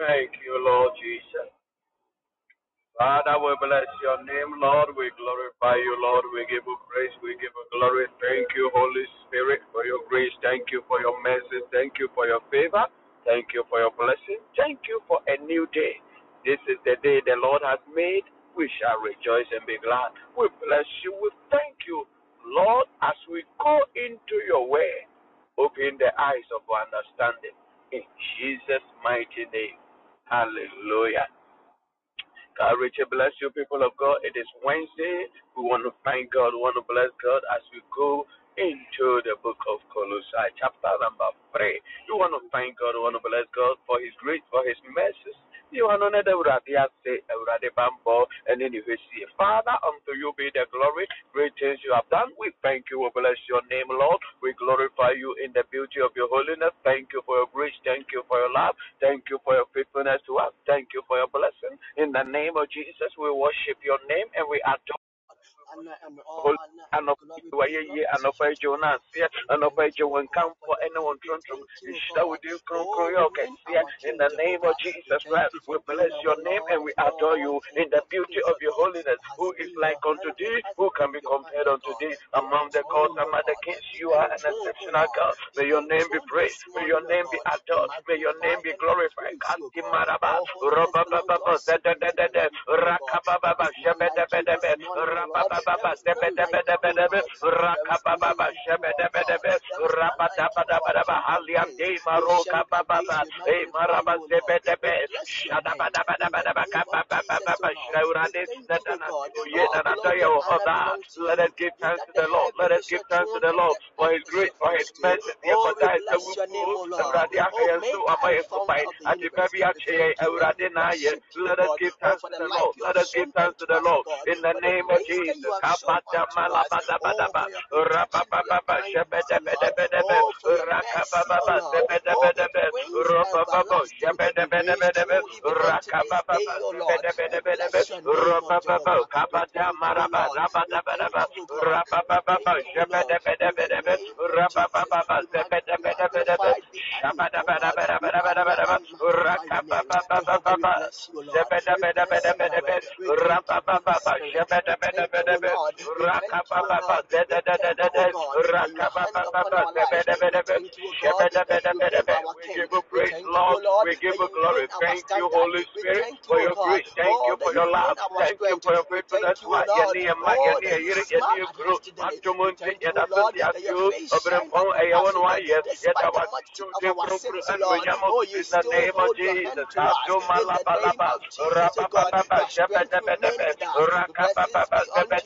Thank you, Lord Jesus. Father, we bless your name, Lord. We glorify you, Lord. We give you praise. We give you glory. Thank you, Holy Spirit, for your grace. Thank you for your mercy. Thank you for your favor. Thank you for your blessing. Thank you for a new day. This is the day the Lord has made. We shall rejoice and be glad. We bless you. We thank you, Lord, as we go into your way. Open the eyes of our understanding. In Jesus' mighty name. Hallelujah. God, Richard, bless you, people of God. It is Wednesday. We want to thank God. We want to bless God as we go into the book of Colossae, chapter number three. We want to thank God. We want to bless God for His grace, for His mercies. Say, and then you see, Father, unto you be the glory, great things you have done. We thank you. We bless your name, Lord. We glorify you in the beauty of your holiness. Thank you for your grace. Thank you for your love. Thank you for your faithfulness to us. Thank you for your blessing. In the name of Jesus, we worship your name and we adore anɔpa wayɛyie anɔpa agye wo no aseɛ anɔpa agye wo nkamfo ne wo ntontom nhyira wo din kronkron yɛ ɔkɛseɛ in the name of jesus christ we bless your name and we adore you in the beauty of your holiness. who is like unto thee? who can be compared unto thee? Among the gods among the kings you. are an exceptional god. May your name be praised. May your name be adored. May your name be glorified. Rakababa Shebedebedebe De Maroka Baba E Maraba Sebedebe Shadabadabadabadaba Kabababa Shaurade Nadana Yenana Oda Let us give thanks to the Lord. let us give thanks to the Lord for his grace for his mercy Yekota Ewu Awurade ahayɛ nso ama yɛ kopae ade baabi akyɛ Awurade na ayɛ let us give thanks to the Lord. let us give thanks to the Lord in the name of Jesus Kapata we give you praise, Lord. We give you glory. Thank you, Holy Spirit, for your grace. Thank you for your love. Thank you for your faithfulness.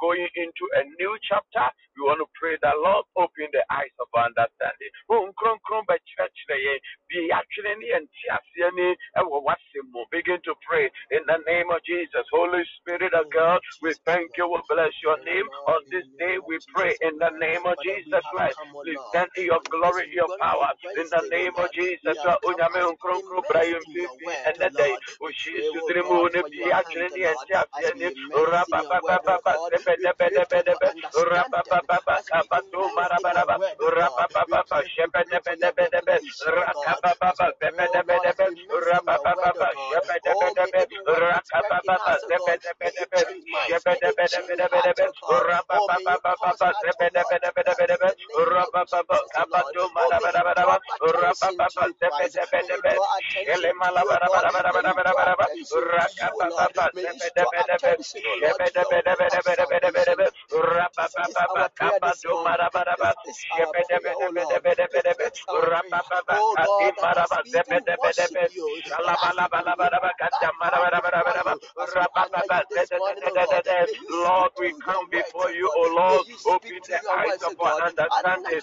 going into a new chapter. We want to pray that Lord open the eyes of our understanding. Begin to pray in the name of Jesus. Holy Spirit of God, we thank you. We bless your name. On this day, we pray in the name of Jesus Christ. Please send your glory, your power in the name of Jesus. And the day, yɛni rabababa sɛbɛdɛbɛdɛbɛdɛbɛ rabababa kabatu marabaraba rabababa sɛbɛdɛbɛdɛbɛdɛbɛ rakabababa sɛbɛdɛbɛdɛbɛ rabababa sɛbɛdɛbɛdɛbɛ rakabababa sɛbɛdɛbɛdɛbɛ Lord, we come before you, O Lord. Open the eyes of our understanding.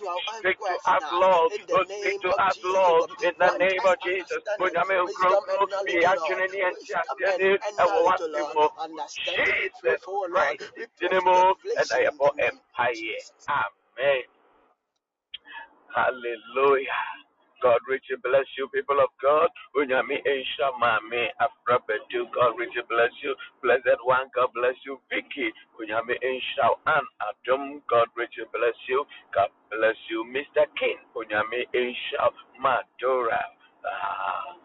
Speak to us, Lord. Speak to us, Lord. In the name of Jesus Jesus Christ. And I am empire. Amen. Hallelujah. God richly bless you, people of God. Unyami Aisha Mami Afrabedu. God richly bless you. Blessed one, God bless you. Vicky Unyami Aisha and Adam. God richly bless you. God bless you. Mr. King Unyami Aisha Madura. Ah,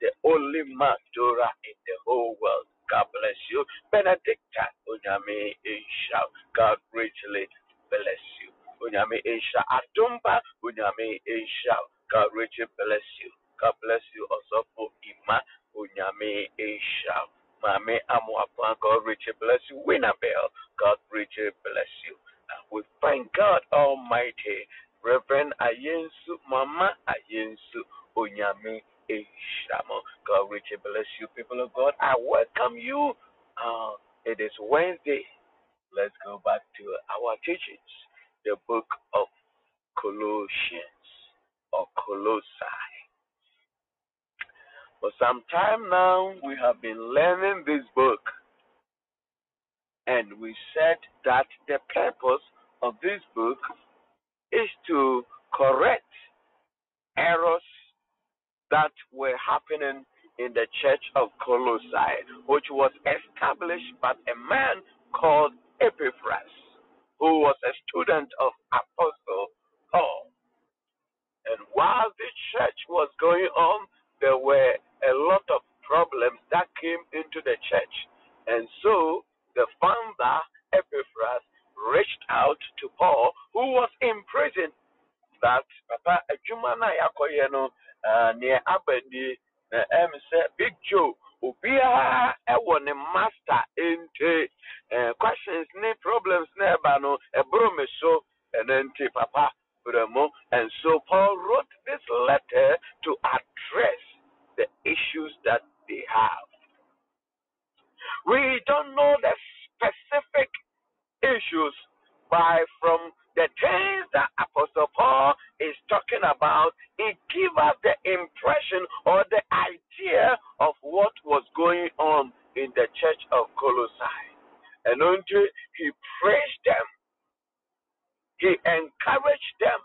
the only Madura in the whole world. God bless you. Benedicta Unyami Aisha. God richly bless you. Unyami Aisha Adumba. God richly bless you. God bless you also for Ima Amuapa, God richly bless you. Winnabel, God richly bless you. And we thank God Almighty. Reverend Ayensu, Mama Ayensu, Unyame Aisha. God richly bless you, people of God. I welcome you. Uh, it is Wednesday. Let's go back to our teachings. The book of Colossians or Colossae. For some time now, we have been learning this book, and we said that the purpose of this book is to correct errors that were happening in the church of Colossae, which was established by a man called Epaphras, who was a student of Apostle Paul. And while this church was going on, there were a lot of problems that came into the church. And so the founder, Epaphras, reached out to Paul, who was in prison, that Papa Yakoyeno, near Abedi, em sɛ Big Joe, obiara ɛwɔ ne master nti questions ne problems ne ɛba no ɛboro me so ɛno nti papa and so Paul wrote this letter to address the issues that they have. We don't know the specific issues, by from the things that Apostle Paul is talking about, it gives us the impression or the idea of what was going on in the church of Colossae. And until he praised them, he encouraged them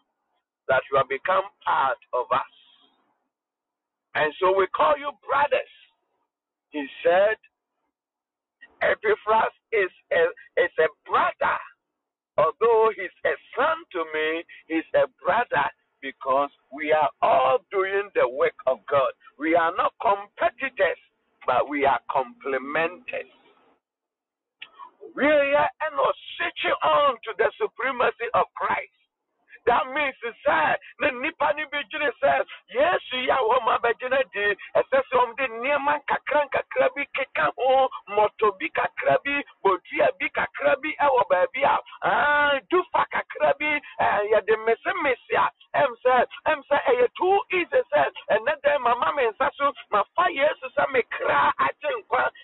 that you have become part of us. And so we call you brothers. He said, Epaphras is a, is a brother. Although he's a son to me, he's a brother because we are all doing the work of God. We are not competitors, but we are complementers. We are not switching on to the supremacy of Christ. That means sɛ na nipa ni bi gyina sɛ yesu yi a wɔn abɛgyina di ɛsɛ sɛ wɔn de nneɛma nkakra nkakra bi keka ho mɔtɔ bi kakra bi bodua bi kakra bi ɛwɔ baabi a aa dufa kakra bi yɛde mesemese a. Ɛm sɛ ɛm sɛ ɛyɛ too easy sɛ ɛnɛ dɛ mama mi nsa so ma fa yesu sɛ me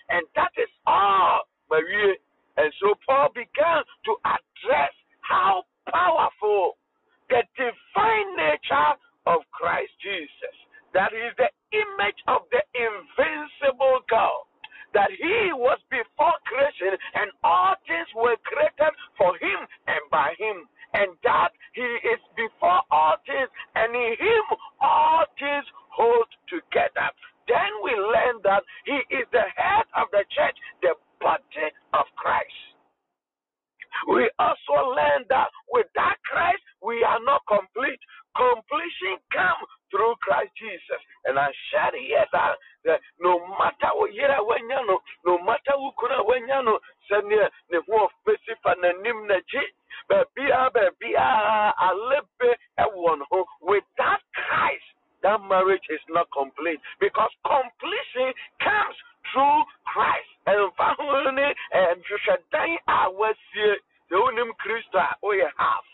and that is all. Ma wie. And so Paul began to address how powerful the divine nature of Christ Jesus. That is the image of the invincible God. That he was before creation and all things were created for him and by him. And that he is before all things and in him all things hold together. Then we learn that he is the head of the church, the body of Christ. We also learn that without Christ, we are not complete. Completion comes through Christ Jesus. And I share here that, that no matter what you no, no matter who could have when you know, send you the wolf, specific and nim na chi, but be a baby, a libe, a one who without Christ, that marriage is not complete because completion comes through Christ. And family and you should die, I was here. The only Christ, oh, you have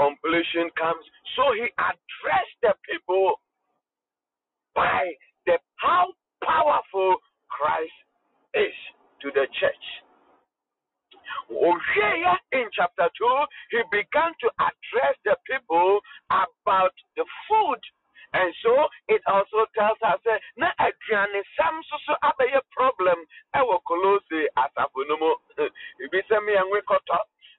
completion comes. So he addressed the people by the how powerful Christ is to the church. In chapter 2, he began to address the people about the food. And so it also tells us that na aduane sam so so abɛyɛ problem ɛwɔ kolose asafo no mu ebi sɛ mmea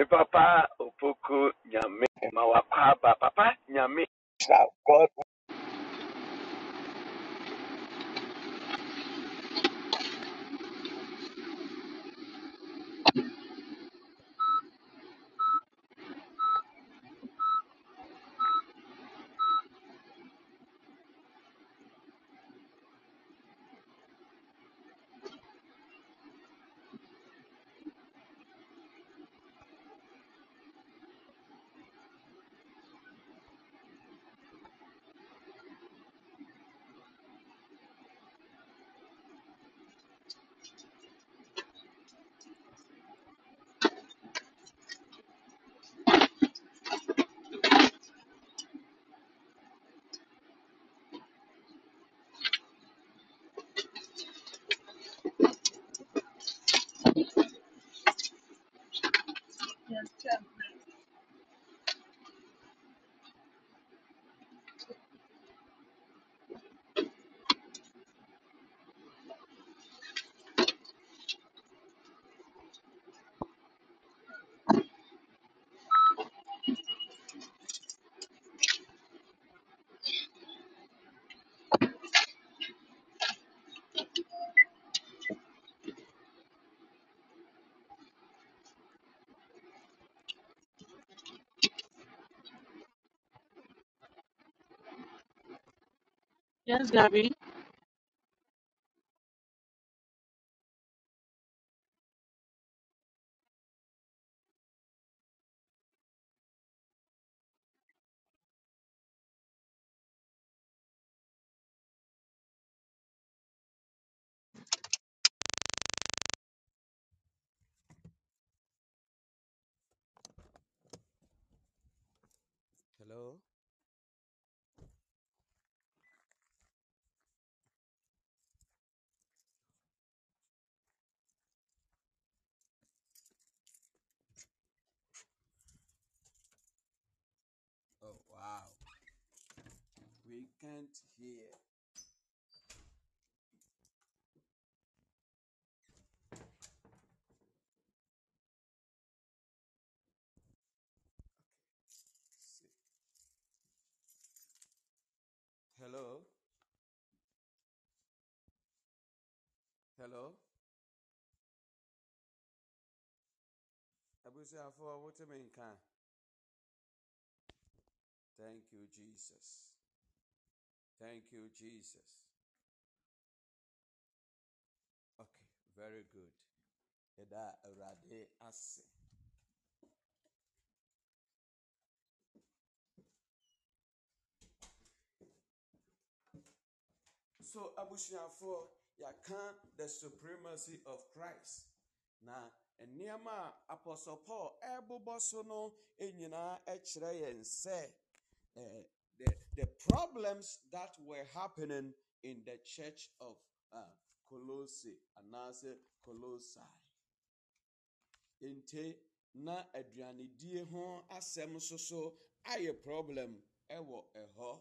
Me papa opoko nyame mawakaba. Papa nyame. God Gabby. Hello. We can't hear. Hello? Hello? abusuafoɔ wote me nka thank you jesus thank you jesus. Okay very good. Yɛda awurade ase. So abusuafoɔ the supremacy of christ. Na nneɛma a apostle paul ɛrebobɔ so no nyinaa kyerɛ yɛn the, the problems that were happening in the church of uh, Colossae anaasɛ Colossae. Nti na aduanedie ho asɛm nso so problem ɛwɔ ɛhɔ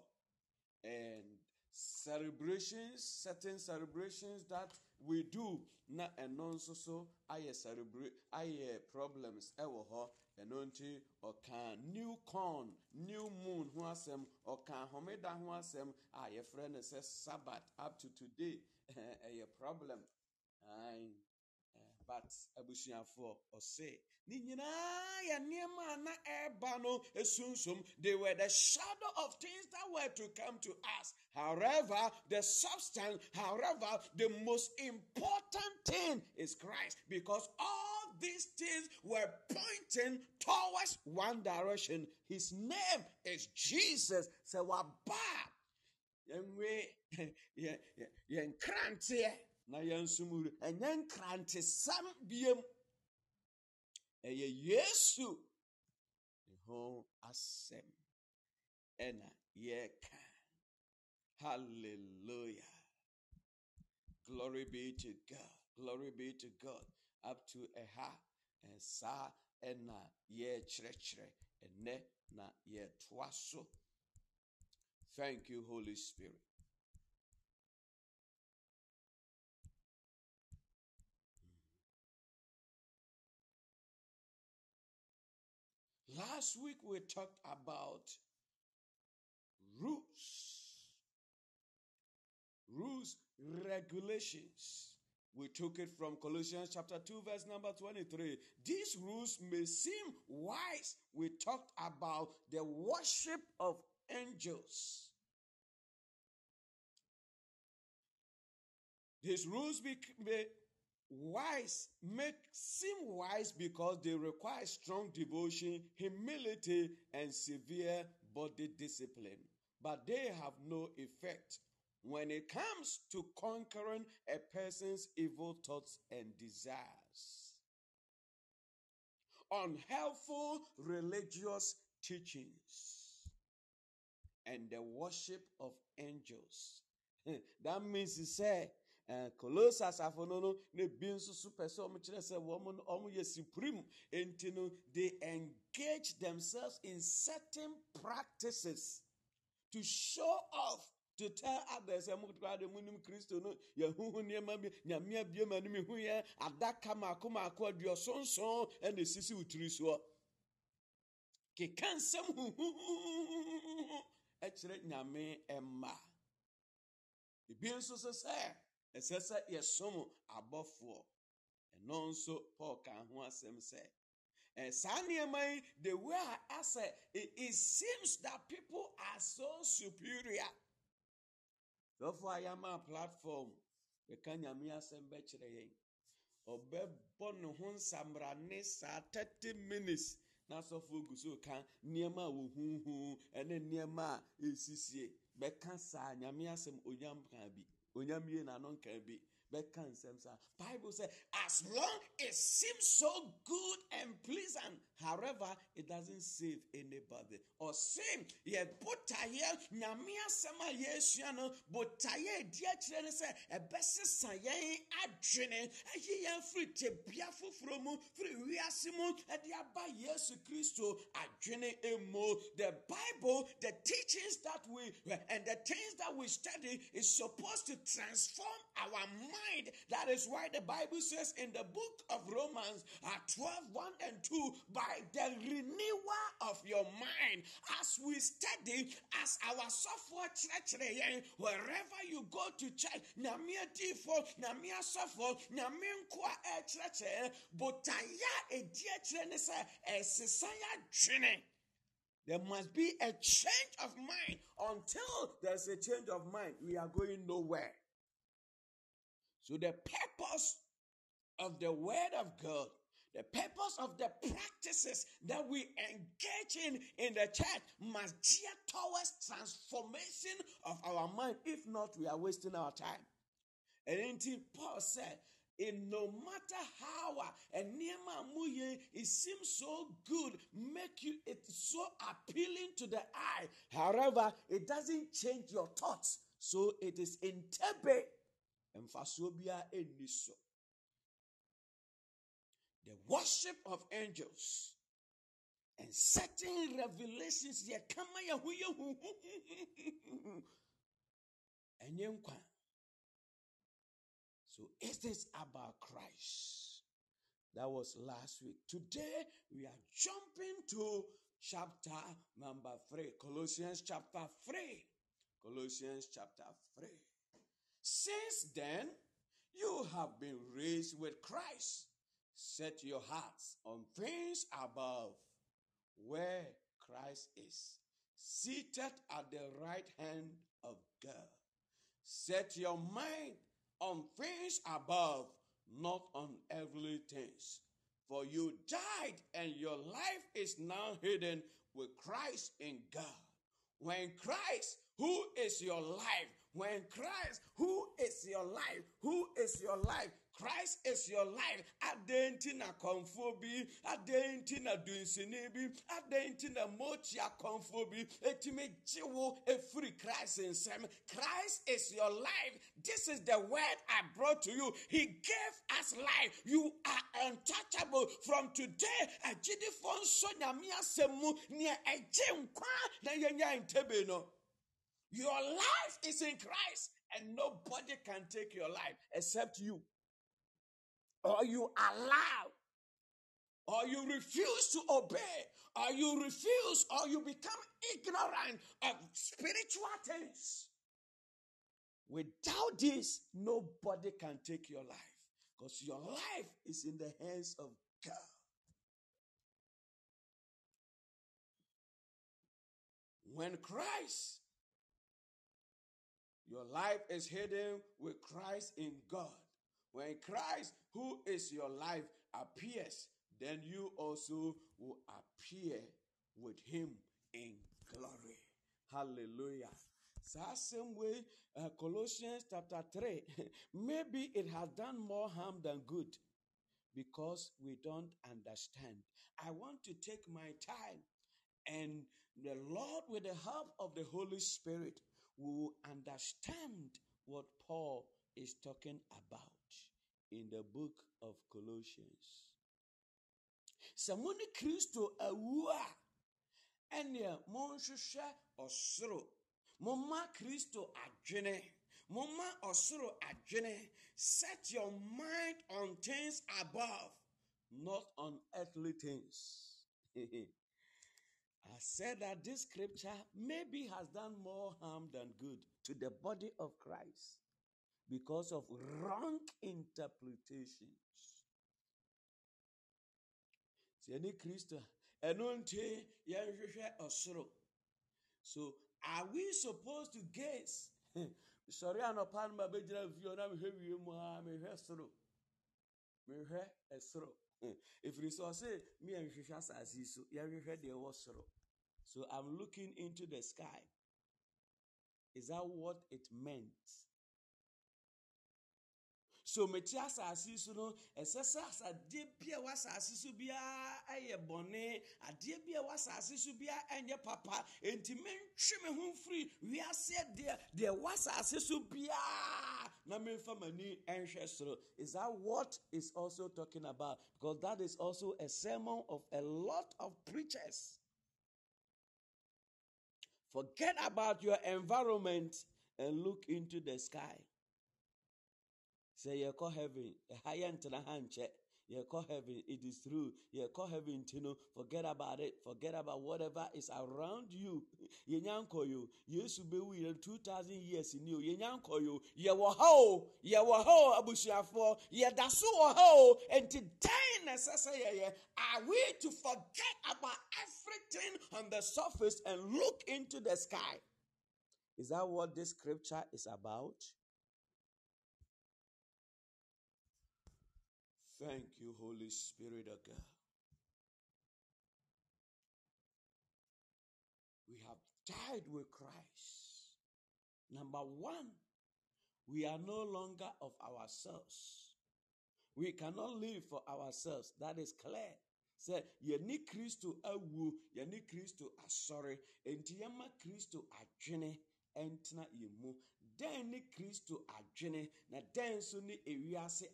and celebrations certain celebrations that we do na ɛno nso so ayɛ celebrate ayɛ problems ɛwɔ hɔ ɛno nti ɔka new corn new moon ho asɛm ɔka homeda ho asɛm a yɛfrɛ no sɛ sabbath up to today ɛyɛ problem Aye. Eh, but abusuafoɔ ɔse ne nyinaa yɛ nneɛma a na ɛreba no esunsom they were the shadow of things that were to come to us however the substance however the most important thing is christ because all these things were pointing towards one direction. His name is jesus. Sɛ waba yɛnwe yɛ- yɛ- yɛn kranteɛ na yɛnsom wura ɛnyɛ nkrantesɛm biem. Yesu ne ho asɛm ɛna yɛka hallelujah. Glory be to god. Glory be to god up to ɛha ɛsaa ɛna yɛrekyerɛkyerɛ ɛnɛ na yɛtoa so. Thank you holy spirit. Mm-hmm. Last week we talked about rules, rules, regulations. We took it from Colossians chapter 2, verse number 23. These rules may seem wise. We talked about the worship of angels. These rules be, may wise make seem wise because they require strong devotion, humility, and severe body discipline. But they have no effect when it comes to conquering a person's evil thoughts and desires. Unhelpful religious teachings and the worship of angels. that means to say, uh, Colossians afọ no no na ebi nso so pɛ supreme nti they engage themselves in certain practices to show off to tell others sɛ mo kura de mo nim kristo no yɛhuhu nneɛma bi nyamea bie ma no mi yɛ adaka mako mako aduɔsonson ɛna esisi wotiri soɔ keka nsɛm huhuhuhuhu ɛkyerɛ nyame ɛma ebi nso so sɛ ɛsɛ sɛ yɛsom abɔfoɔ ɛno nso paul ka ho asɛm sɛ saa nneɛma the way a asɛ it, it seems that people are so superior sɔfo a yɛama platform yɛka nyame asɛm bɛkyerɛ yɛn. Ɔbɛbɔ ne ho nsamrane saa 30 minutes na asɔfo gu so ka nneɛma a wɔhuhu ɛne nneɛma a ɛsisie bɛka saa nyame asɛm onyam ka bi. Onyam yie n'ano nka bi bɛka nsɛm saa bible sɛ as long it seems so good and pleasant however it doesn't save anybody ɔse yɛ botaeɛ nyame asɛm a yɛasua no botaeɛ adi akyerɛ no sɛ ɛbɛsesa yɛn adwene ayi yɛn firi tebea foforɔ mu firi wiase mu ɛde aba yesu kristo adwene emu the Bible, the teachings that we and the things that we study is supposed to transform our mind. That is why the Bible says in the book of Romans uh, 12 1 and 2 by the renewal of your mind as we study as our software church eh, wherever you go to church nyame adifo nyame asɔfo nyame nkoa eh, ɛkyerɛkyerɛ eh, botaya edi akyerɛ ne sɛ ɛsesa yɛ there must be a change of mind. Until there's a change of mind, we are going nowhere. So, the purpose of the Word of God, the purpose of the practices that we engage in in the church must gear towards transformation of our mind. If not, we are wasting our time. And until Paul said, and no matter how and muye it seems so good, make you it so appealing to the eye. However, it doesn't change your thoughts. So it is in and fasobia eniso. The worship of angels and certain revelations. And so it is about Christ. That was last week. Today we are jumping to chapter number three, Colossians chapter three. Colossians chapter three. Since then, you have been raised with Christ. Set your hearts on things above, where Christ is, seated at the right hand of God. Set your mind on things above, not on earthly things. For you died, and your life is now hidden with Christ in God. When Christ, who is your life, when Christ, who is your life, who is your life, Christ is your life. Adenti na komfo bi, adenti na dunsini bi, adenti na mochi akomfo bi. Etime jiwo efuri Christ in sem. Christ is your life. This is the word I brought to you. He gave us life. You are untouchable from today. Ajidi fon so nyame asemu ne eje nkwa na yenya ntebe no. Your life is in Christ and nobody can take your life except you or you allow, or you refuse to obey, or you refuse, or you become ignorant of spiritual things. Without this, nobody can take your life because your life is in the hands of God. When Christ, your life is hidden with Christ in God. When Christ, who is your life, appears, then you also will appear with him in glory. Hallelujah. So, same way, uh, Colossians chapter 3, maybe it has done more harm than good because we don't understand. I want to take my time and the Lord, with the help of the Holy Spirit, will understand what Paul is talking about in the book of Colossians. Ne Kristo awu a, ɛnea monhwehwɛ ɔsoro. Momma Kristo adwene. Momma ɔsoro adwene. Set your mind on things above, not on earthly things. I said that this scripture maybe has done more harm than good to the body of Christ because of wrong interpretations. Nti yɛnhwehwɛ ɔsoro. So are we supposed to gaze? Sɔre anɔpa no ma bɛgyina fie na mehwɛ wie mu a mehwɛ soro. Mehwɛ ɛsoro. Ɛfiri sɛ ɔse me yɛnhwehwɛ asase so yɛnhwehwɛ deɛ ɛwɔ soro. So I'm looking into the sky. Is that what it meant? so meti asase so no ɛsɛ sɛ asadeɛ a ɛwɔ asase so biara ɛyɛ bɔne. Adeɛ bi a ɛwɔ asase so biara ɛnyɛ papa. Nti mentwe me ho mfiri wiase deɛ deɛ ɛwɔ asase so biara na memfa m'ani ɛnhwɛ soro. Is that what is also talking about? Because that is also a sermon of a lot of preachers Forget about your environment and look into the sky. Say, you call heaven, You call heaven, it is true. You call heaven to know, forget about it. Forget about whatever is around you. Yenyanko you, yesu be we 2000 years in you. Yenyanko you, ye wo ye wo ho, abusuafo, ye daso wo ho, today necessary, are we to forget about everything on the surface and look into the sky? Is that what this scripture is about? Thank you, Holy Spirit of God. We have died with Christ. Number one, we are no longer of ourselves. We cannot live for ourselves. That is clear. Say, yɛni kristo awu yɛni kristo asɔre enti yɛma kristo adwene ɛntena yɛn mu dɛn ne kristo adwene na dɛn nso ne ewiase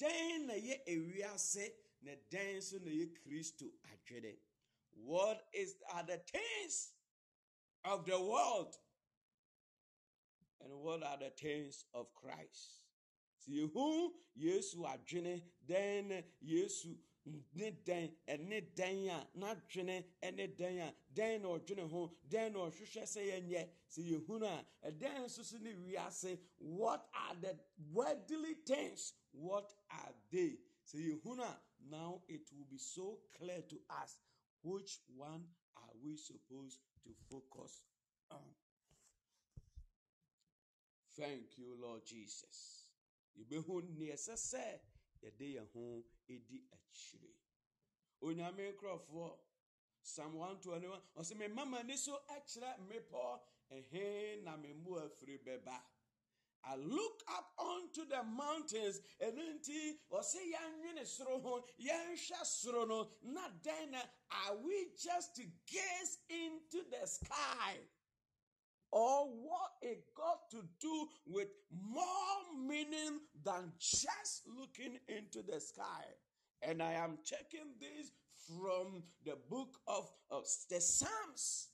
dɛn na yɛ ewiase na dɛn nso na yɛ kristo adwene. What is are the things of the world and what are the things of christ? Sɛ yehu yesu adwene dɛn na yesu ne dɛn ɛne dɛn a n'adwene ɛne dɛn a dɛn na ɔdwene ho dɛn na ɔhwehwɛ sɛ yɛnyɛ. Sɛ yɛhunu a ɛdɛn nso so ne wiase what are the worldly things what are they? Sɛ yɛhunu a now it will be so clear to us which one are we supposed to focus on. Thank you lord jesus. Yɛbɛhu nea ɛsɛ sɛ yɛde yɛn ho di akyire onyame psalm 121 ɔsɛ me mama so na bɛba I look up onto the mountains and nti ɔsɛ yɛnwene soro ho yɛnhwɛ soro no na dɛn na are we just to gaze into the sky or what it got to do with more meaning than just looking into the sky. And I am checking this from the book of, of the Psalms.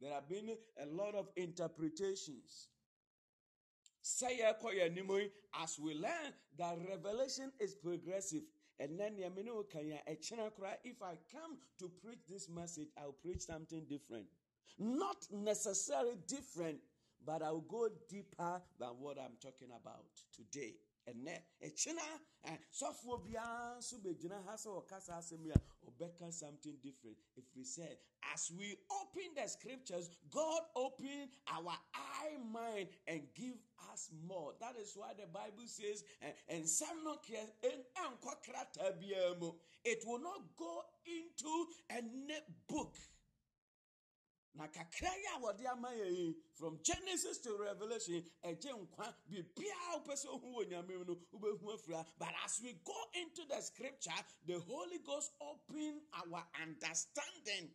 There have been a lot of interpretations. Yi, as we learn that revelation is progressive. And then if I come to preach this message, I'll preach something different. Not necessarily different, but I'll go deeper than what I'm talking about today. And then, software beyond subejina has or casa assembly or becca something different. If we said, as we open the scriptures, God open our eye mind and give us more. That is why the Bible says, and some not care it will not go into any book. Na kakra yi a wɔde ama yɛn yi from genesis to revelation ɛgye nkwa biribiara wopɛ sɛ ohu wɔ nyame no wobɛhu afira. But as we go into the scripture the holy ghost open our understanding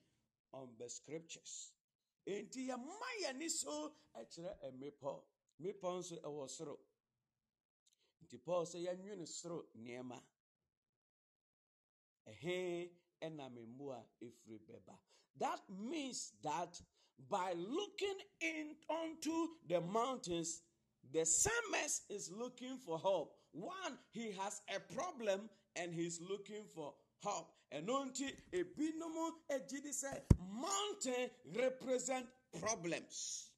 on the scriptures. Enti yɛma yɛni so kyerɛ mmepɔ. Mmepɔ nso ɛwɔ soro. Nti paul sɛ yɛnwene soro nneɛma. Ɛhe that means that by looking in onto the mountains, the psalmist is looking for help. One, he has a problem and he's looking for help. And until a binomo ejidi say mountain represent problems.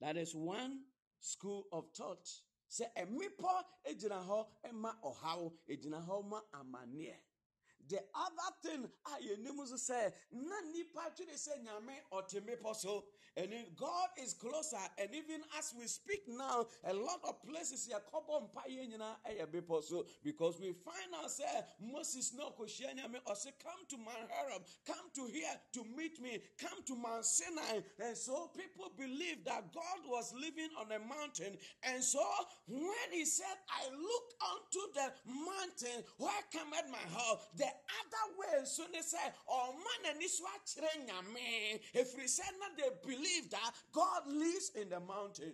That is one school of thought. Say a mipo ho ema ohaw ejina ho ma amanie. The other thing yɛnim so sɛ na nipa twere sɛ nyame ɔte mmepɔ and God is closer and even as we speak now a lot of places ɛyɛ eh, bepɔ so because we find ourselves Moses no kɔhyia nyame ɔse come to Mount Horeb come to here to meet me come to Mount Sinai. And so people believe that God was living on a mountain. And so when he said I look unto the mountain where cometh my help? The other way so they say oh man and this nyame if we said not they believe that God lives in the mountain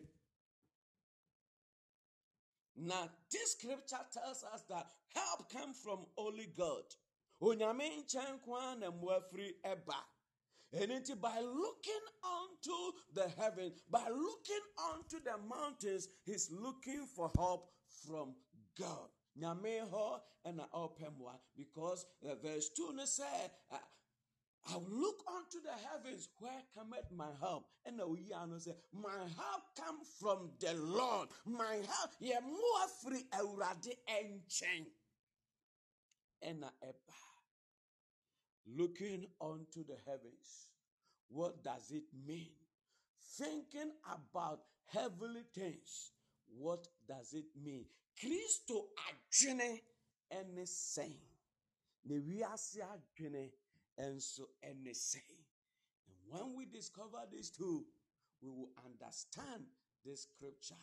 Now, this scripture tells us that help comes from only God. Onyame nkyɛn kwan na. And it by looking unto the heaven, by looking unto the mountains, he's looking for help from God. Nyame hɔ ɛna ɔpɛ mmoa because uh, verse 2 no say, I will look unto the heavens where cometh my help. And we are say, My help come from the Lord. My help, ye more free awurade enchen. And eba. Looking unto the heavens. What does it mean? Thinking about heavenly things. What does it mean? Christo adwene ɛne sɛn. Na wiase adwene nso ɛne sɛn. And when we discover these two, we will understand this scripture.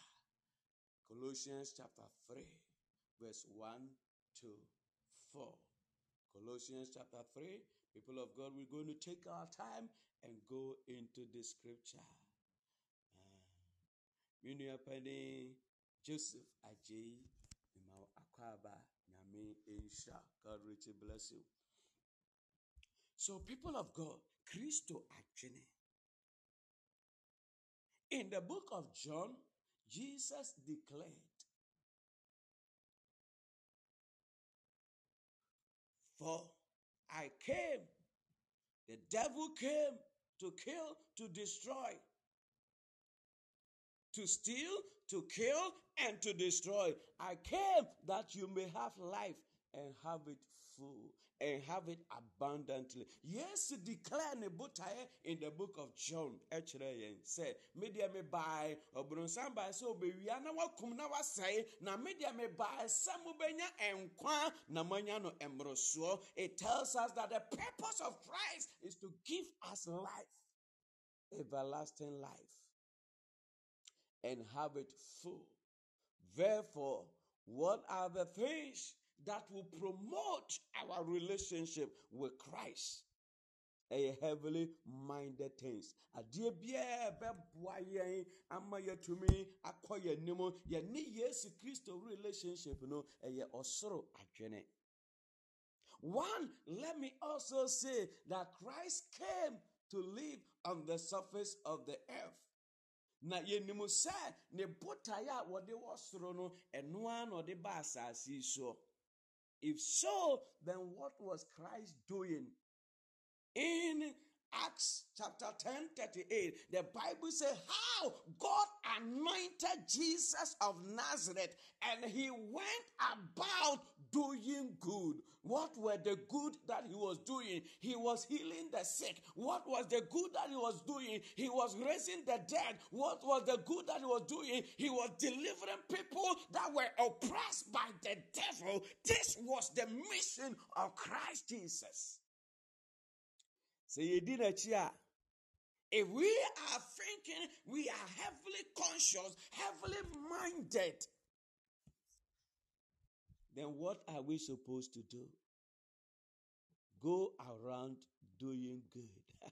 Colossians chapter 3, verse 1 to 4. Colossians chapter 3, people of God, we're going to take our time and go into the scripture. Uh, Me nua Joseph Ajay, Imao Akwaba, Nyame Insha. God richly bless you. So, people of God, Christo Ajene. In the book of John, Jesus declared, For I came, the devil came to kill, to destroy, to steal, to kill, and to destroy. I came that you may have life and have it full and have it abundantly. Yes, declare ne in the book of John. Actually, say, media me buy obrunsan by so be we na wakum na wasai na media me buy samu benya enkwa na manya no emroso. It tells us that the purpose of Christ is to give us life, everlasting life, and have it full. Therefore, what are the things that will promote our relationship with Christ? A heavily minded things. Relationship no. One, let me also say that Christ came to live on the surface of the earth. na yɛnim sɛ ne botaeɛ a wɔde wɔ soro no ɛno ara na ɔde ba asase yi so if so then what was christ doing in acts chapter 10 38 the bible says how god anointed jesus of nazareth and he went about doing good what were the good that he was doing? He was healing the sick. What was the good that he was doing? He was raising the dead. What was the good that he was doing? He was delivering people that were oppressed by the devil. This was the mission of Christ Jesus. Did a chia. If we are thinking, we are heavily conscious, heavily minded, then what are we supposed to do? Go around doing good.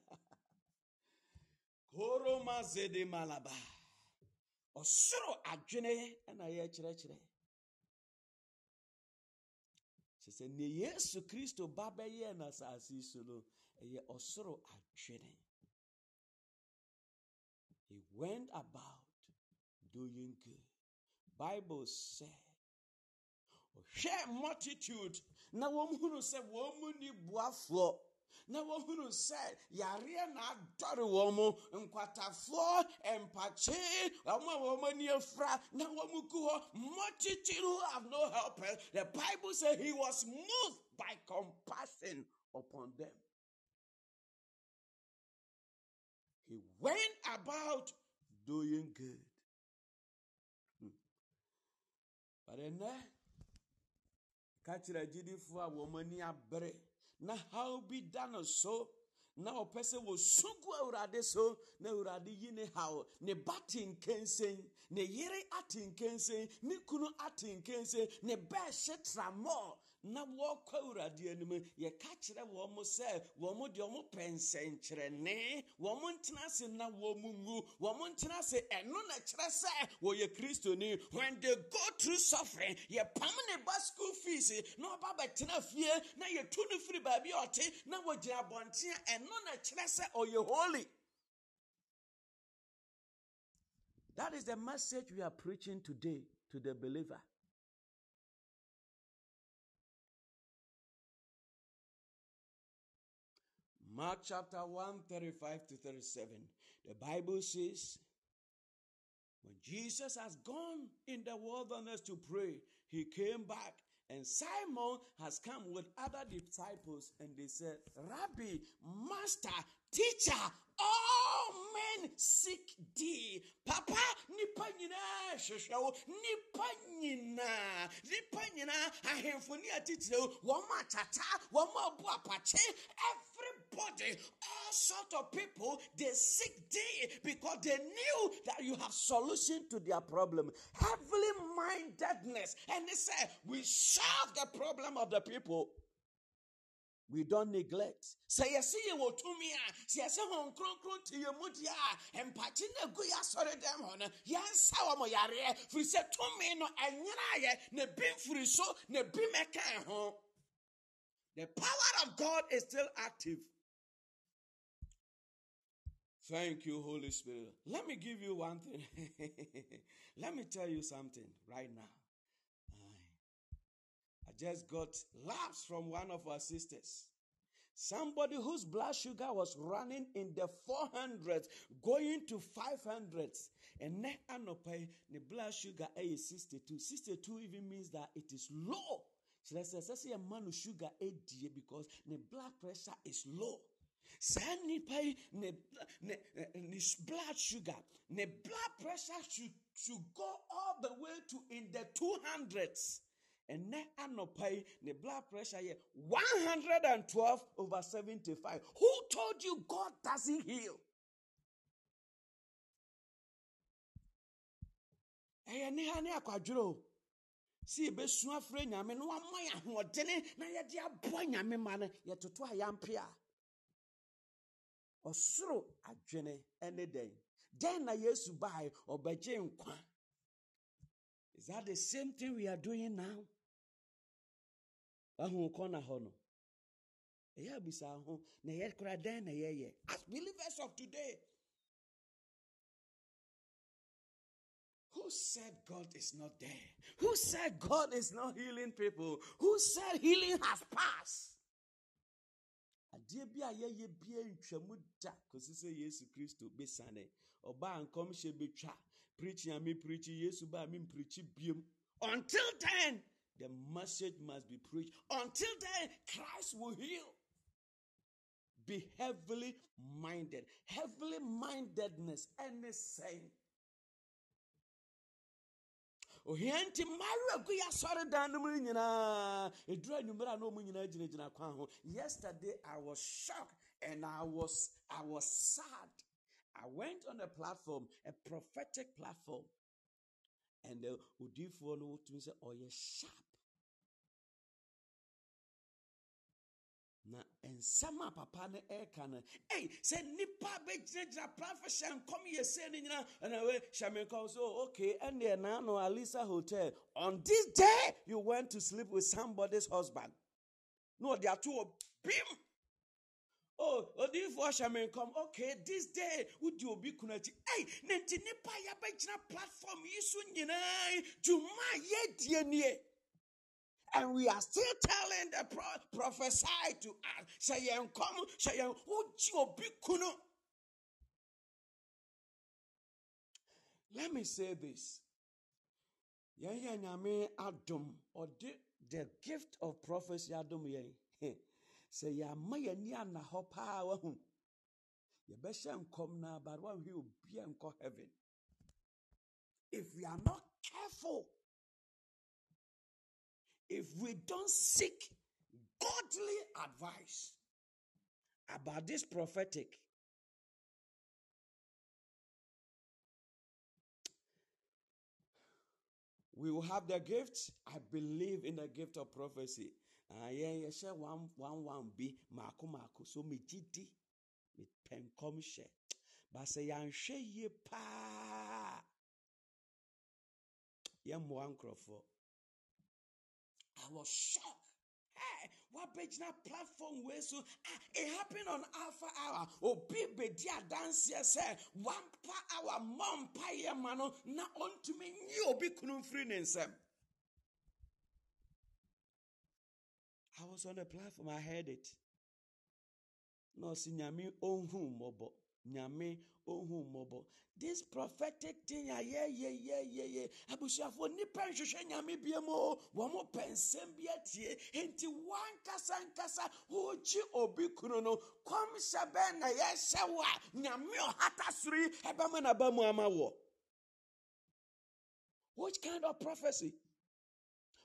Koroma zede malaba. Ɔsoro adwene ɛna yɛkyerɛkyerɛ. Kyerɛ sɛ ne Yesu Kristo ba bɛyɛ na asase no, ɛyɛ ɔsoro adwene. He went about doing good. Bible said, hwɛ multitude. Na wɔmhunu sɛ wɔn mu ni boafoɔ. Na wɔhunu sɛ yareɛ na adɔre wɔn mo nkwatafoɔ mpakye wɔn a wɔn ani afira na wɔn gu hɔ. Multitude who have no helpers the bible says he was moved by compassion upon them went about doing good. Hmm. but ɛnɛ ka kyerɛ agyidifoɔ a wɔn ani abere. Na haw bi da no so? Na ɔpɛ sɛ wɔsu gu awurade so na awurade yi ne ne ba te ne yere ate nkɛnsɛn ne kunu ate nkɛnsɛn ne bɛɛhye tramɔɔ na wɔkɔ awurade anim yɛka kyerɛ wɔn mo sɛ wɔn mo deɛ wɔn pɛ nsɛnkyerɛnne wɔn mo ntena ase na wɔn mo ngu wɔn mo ntena ase ɛno na kyerɛ sɛ wɔyɛ kristoni when they go through suffering yɛpam ne ba school fees na ɔba bɛtena fie na yɛtu no firi baabi ɔte na wɔgyina abɔnten a ɛno na kyerɛ sɛ ɔyɛ holy. That is the message we are preaching today to the believer Mark chapter 1, 35 to 37. The Bible says, when Jesus has gone in the wilderness to pray, he came back and Simon has come with other disciples and they said, Rabbi, Master, Teacher, all men seek thee. Papa, nipa nyinaa hwehwɛ wo. Nipa nyinaa, nipa nyinaa ahemfo ne atitire. Everybody, all sort of people, they seek thee because they knew that you have solution to their problem. Heavenly mindedness, and they said, we solve the problem of the people we don't neglect. Sɛ yɛsɛ yɛ wɔ tumi a, sɛ yɛsɛ hɔn kronkron te yɛ mu deɛ a, mpakye na egu yɛ asɔre dɛm hɔ no, eh, yɛnsa wɔn yareɛ firi sɛ tumi no ɛnyina yɛ na bi mfiri so na bi mɛka eh, ho. The power of God is still active. Thank you, Holy Spirit. Let me give you one thing. Let me tell you something right now. I just got laughs from one of our sisters. Somebody whose blood sugar was running in the 400s, going to 500s. And ne anopai, the blood sugar is 62. 62 even means that it is low. So let's say a man sugar AD because the blood pressure is low. Saa nipa yi ne ne eh, eh, ne blood sugar ne blood pressure should should go all the way to in the two hundreds. Ɛnɛ anɔpa yi ne blood pressure and twelve over seventy five who told you God doesn't heal. ɛyɛ ne ha ne akwadworɔ o si ebesu afre nyame na wama yɛ ahoɔdene na yɛde aboa nyame ma no. Yɛtoto a yɛampe a ɔsoro adwene ne dɛn dɛn na yesu bae ɔbɛgye nkwa is that the same thing we are doing now wahu kɔ hɔ no ɛyɛ abisa ho na ɛyɛ kora dɛn na yɛyɛ as believers of today Who said God is not there? Who said God is not healing people? Who said healing has passed? Adeɛ bi a yɛyɛ bia ntwamu da kɔsi sɛ yesu kristo bɛsane ɔbaa nkɔmhyɛ bɛtwa. Preaching a me preaching yesu baa me mpreachi biom. Until then the message must be preached. Until then christ will heal. Be heavily minded. Heavily mindedness. Ɛne sɛn ohia nti gu yɛ asɔredan no mu nyinaa. Ɛduru anwummerɛ a na ɔmu nyinaa gyinagyina kwan ho. Yesterday i was shocked and i was i was sad. I went on a platform a prophetic platform. And uh, the odiifoɔ no wotumi sɛ ɔyɛ sharp na nsɛm a papa no ɛreka no ei sɛ nnipa bɛgyinagyina prafa hyɛ nkɔm yɛ sɛ no nyina ɛnawe hyɛ me nkɔm so. Okay ɛnneɛ naa no alisa hotel on this day you went to sleep with somebody's husband. Na ɔde ato wɔ bim. Oh, odiifoɔ hyɛ me nkɔm. Okay this day wodi obi kunu akyi. Ei na nti nnipa yɛbɛgyina platform yi so nyinaa dwuma a yɛdie and we are still telling the pro- prophesy to us. Say come say let me say this. Yɛn yɛ nyame adom the gift of prophecy adom yɛn sɛ yɛama yɛni ana hɔ paa wahu yɛbɛhyɛ nkɔm na but heaven. If we are not careful if we don't seek godly advice, about this prophetic. We will have the gift. I believe in the gift of prophecy. Ah, one, one, one. So me nkurɔfoɔ. I was shocked. Hey, what wabɛgyina platform wei so ah, it happened on alpha hour obi bɛdi adanseɛ sɛ wampa hour mmɔ mpayɛ ma no na ɔntumi nye obi kunu mfiri ne nsɛm I was on the platform, I heard it. No, si nyame ohun mmɔbɔ. Nyame ohun. This prophetic thing, yeah. Abusuafo nipa nhwehwɛ nyame bia mu o. Wɔn pɛ nsɛm bi atie. Nti wankasa nkasa wogye obi kunu no. Kɔmhyɛ bɛn na yɛhyɛ wo a nyame ɔhata soro yi ɛbɛma n'aba mu ama wɔ. Which kind of prophecy?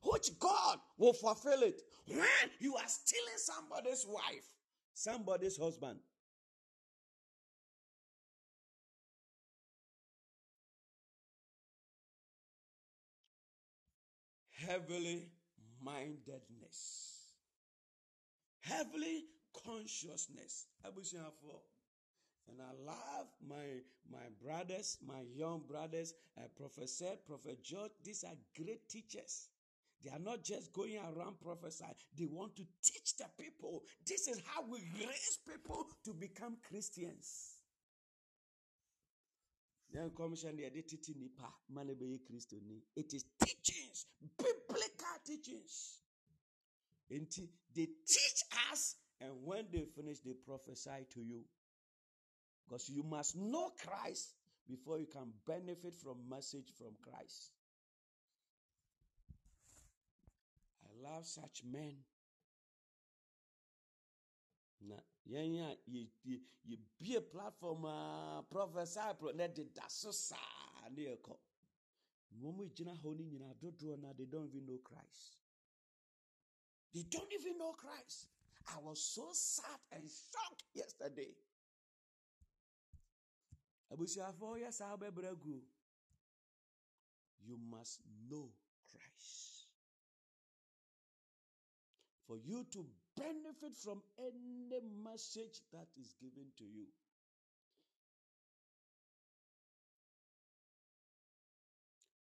Which God will fulfill it when you are stealing somebody's wife, somebody's husband. Heavily mindedness, heavily consciousness. And I love my my brothers, my young brothers, uh, said, Prophet George. These are great teachers. They are not just going around prophesying. They want to teach the people. This is how we raise people to become Christians. Then commission the titi nipa manebe Christo ni. It is teachings, biblical teachings. And they teach us, and when they finish, they prophesy to you. Because you must know Christ before you can benefit from message from Christ. I love such men na yɛn a yɛbie platform a prophesy pro na deda so saa ne yɛkɔ wɔn gyina hɔ no nyinaa dodoɔ na they don't even know christ. They don't even know christ. I was so sad and shocked yesterday. Abusuafoɔ yɛ saa bɛbrɛ gu. You must know christ. For you to benefit from any message that is given to you.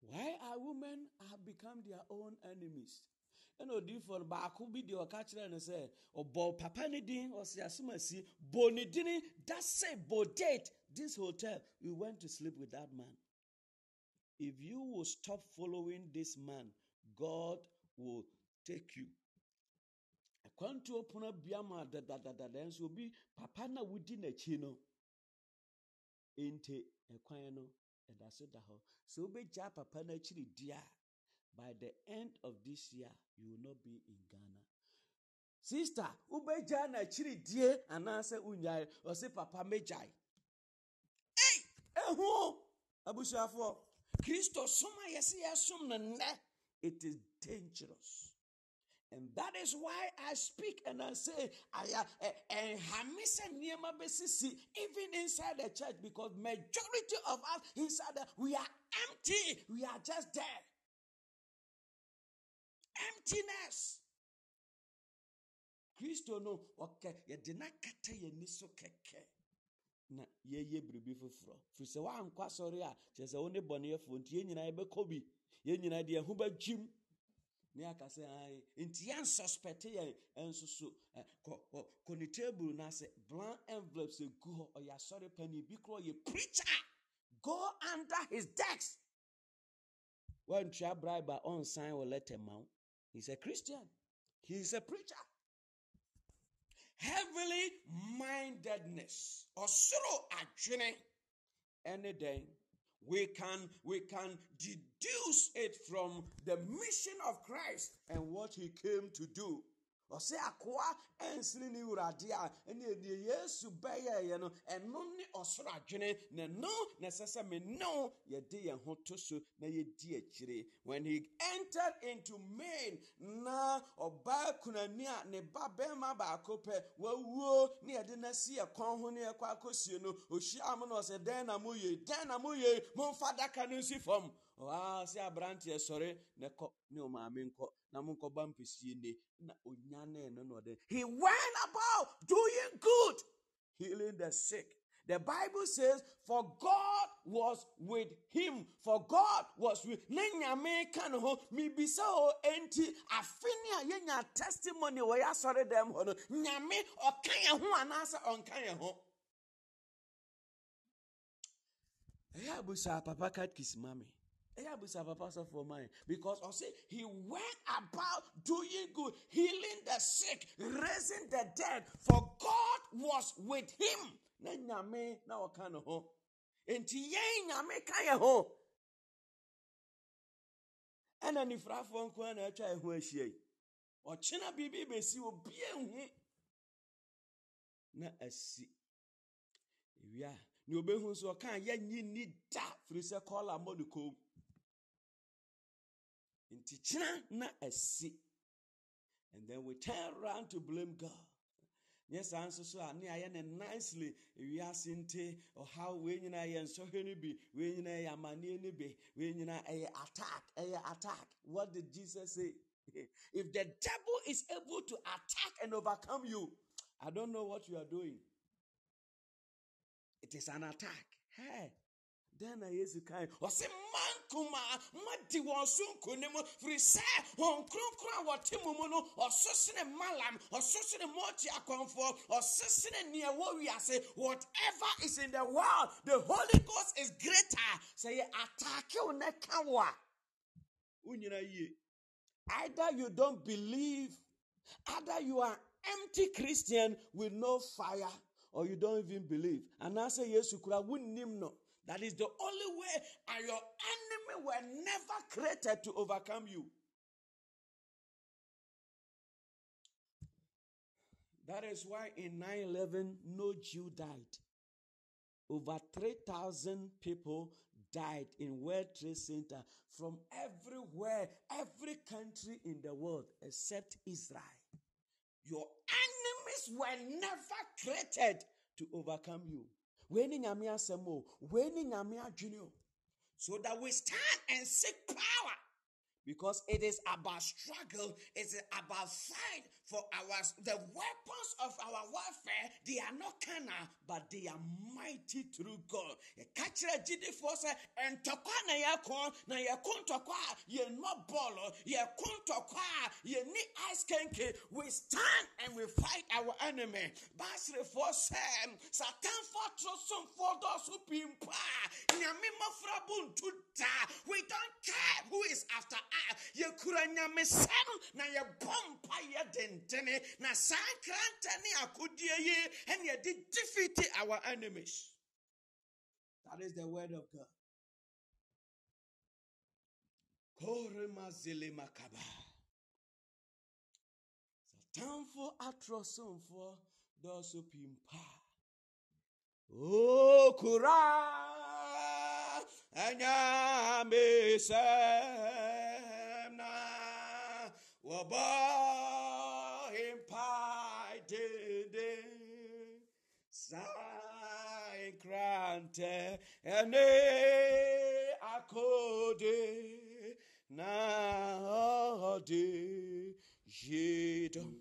Why are women have become their own enemies? ɛna odiifoɔ no baako bi deɛ ɔka kyerɛ no sɛ ɔbɔ papa ne din ɔsi asomasi bɔ ne din dase bɔ date this hotel we went to sleep with that man if you will stop following this man god will take you akwantuo pono abia ma dadadada nso obi papa na wodi n'akyi no ente ɛkwan no ɛda so da hɔ. Sɛ wobɛgya papa no akyiri di a by the end of this year you will not be in ghana. Sister wobɛgya n'akyiri die anaasɛ wonyae ɔse papa mɛgyae ei ɛho! Abusuafoɔ kristo som a yɛse yɛsom no nnɛ. It is dangerous and that is why I speak and I say, I am a hamis and even inside the church, because majority of us inside the, we are empty. We are just there. Emptiness. Kristo no okay yɛde n'akata yɛn ani so kɛkɛ na yɛyɛ biribi foforɔ firi sɛ woankɔ asɔre a kyerɛ sɛ wo ne bɔneyɛfoɔ nti yɛn nyinaa yɛbɛkɔ bi yɛn nyinaa deɛ ɛho bɛgyim ne aka sɛ nti yɛnsuspect yɛn nso so. Kɔ ne table no ase blank envelopes egu hɔ. Ɔyɛ asɔre pani. Bi korɔ ɔyɛ preacher. Go under his desk. Wɔntua bribe a ɔnsan wɔ letter ma he's a christian. He's a preacher. Heavily mindedness. Ɔsoro adwene. Ɛne dɛn? We can we can deduce it from the mission of Christ and what he came to do. ɔsɛ akoa ɛnsene ne wurade a ɛne deɛ yesu bɛyɛeɛ no ɛno ne ɔsoro adwene na ɛno na ɛsɛ sɛ me ne wo yɛde yɛn ho to so na yɛdi akyire. When he entered into man na ɔbaa kunani a ne ba bɛrima baako pɛ wawuo ne yɛde no asi ɛkɔn ho ne yɛkɔ akɔsie no ohyia mo na ɔsɛ dɛn na moyɛ dɛn na moyɛ momfa daka no nsi fam ɔaa sɛ aberanteɛ sɔre ɛkɔ ne ɔmaame nkɔ na monkɔba mpɛsie na no ɔde he went about doing good healing the sick. The bible says for god was with him for god was with ne nyame ka ne enti afe ne a testimony wɔ yɛ asɔre dɛm hɔ no nyame ɔka yɛn ho anaasɛ ɔnka papa ma yɛ because ɔse he went about doing good healing the sick raising the dead for god was with him. Na na enti yɛn nyame ka yɛn ho. Ɛna nifurafoɔ nko na ɔkyena biribi bɛsi obi ehu na asi. Ewia ne obehu nso ɔka yɛnyi ni da firi sɛ kɔn nti kyena na asi. And then we turn around to blame god. Saa nso so a ne ayɛ ne nicely ewiase nte ɔhaw wei nyinaa yɛ nsɔhwɛ no bi wei nyinaa yɛ amanneɛ no bi wei nyinaa ɛyɛ attack ɛyɛ attack. What did jesus say? If the devil is able to attack and overcome you i don't know what you are doing. It is an attack. Hey then na yesu kan ɔsɛ man kumaa madi wɔn so nkonim firi sɛ wɔn kronkron a wɔte mu mu no. Ɔso sene eh, malam. Ɔso sene mɔɔkye akɔnfoɔ ɔso sene nea ɛwɔ wiase whatever is in the world the holy ghost is greater. Sɛ yɛ ataake wo na ka wo either you don't believe either you are empty christian with no fire or you don't even believe. Anaasɛ yesu kura wonnim no that is the only way and your enemy were never created to overcome you. That is why in 9-11 no jew died. Over 3000 people died in world trade center from everywhere every country in the world except israel. Your enemies were never created to overcome you. Wei ni nyame asɛm o, wei nyame o. So that we stand and seek power. Because it is about struggle, it is about fight for our the weapons of our warfare. They are not carnal, but they are mighty through God. Yɛka kyerɛ agyidifoɔ sɛ ntɔkwa na yɛko na yɛko ntɔkwa a yɛnnɔ bɔɔlɔ yɛko ntɔkwa a yɛnni ice kenke we stand and we fight our enemy baserefoɔ sɛ satanfoɔ atorosomfoɔ dɔɔso pii mpo a nyame mmɔfra bo nto da we don't care who is after us Ye yɛkura nyamesɛm na yɛbɔ mpa yɛ dendene na saa nkranta ne akodie yi ɛne yɛde defeat our enemies that is the word of God. Korema zele makaba. Satanfo atrosomfo dɔɔso pimpa. O kura anya mesem na waba sa krante ene akode na ode yedom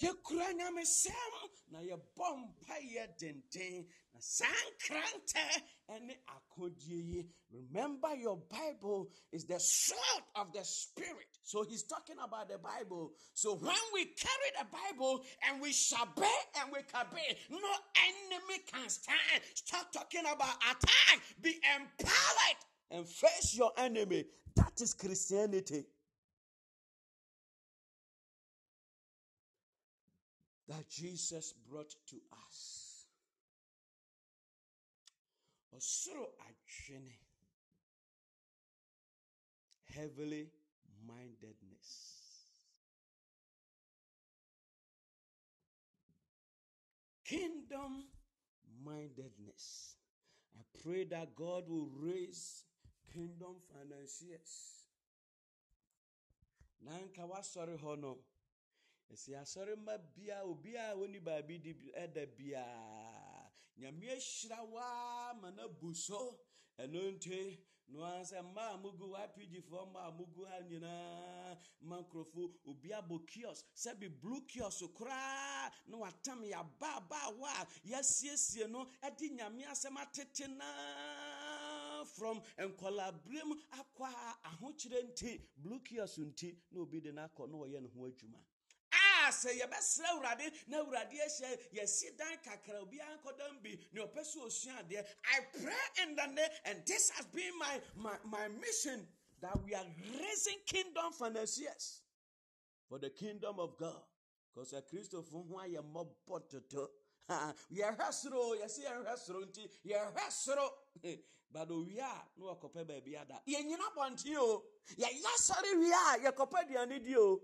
yɛkura nyamesɛm na yɛbɔ mpayɛ denden na saa nkrantɛ ne akodie. Yi remember your bible is the sword of the spirit. So he's talking about the bible. So when we carry the bible and we shall bear and we bear no enemy can stand. Stop talking about attack. Be empowered. And face your enemy. That is christianity. That Jesus brought to us ɔsoro atwene heavily mindedness. Kingdom mindedness. I pray that god will raise kingdom financiers. Na nka wasɔre hɔ no ɛsi asɔre ma bia obiara wɔn ni baabi ɛda biara. Nyame ahyira waa ma no abu so. Ɛno nti, no ara sɛ mmaa a mugu YPG foɔ mmaa a mugu ha nyinaa ma nkurɔfo obi abɔ kiosk. Sɛbi blue kiosk koraa na watam yaba abaawa a yɛasiesie no ɛde nyame asɛm atete naa from nkɔlaaberɛ mu akɔ a ahokyerɛ nti blue kiosk nti na obi de no akɔ na ɔyɛ ne ho adwuma a sɛ yɛbɛsrɛ awurade na awurade ahyɛ yɛsi dan kakra obiara nkɔdam bi ne ɔpɛ sɛ osua adeɛ. I pray in the name and this has been my, my, my mission that we are raising kingdom financiers for the kingdom of god. Because kristofo ho ayɛ mmɔbɔ toto. Yɛhwɛ soro yɛsɛ yɛhwɛ soro nti yɛhwɛ soro. But owie a na wɔkɔpɛ baabi ada. Yɛnyina bɔnten o. Yɛyɛ sɔre wie a yɛkɔpɛ aduane di o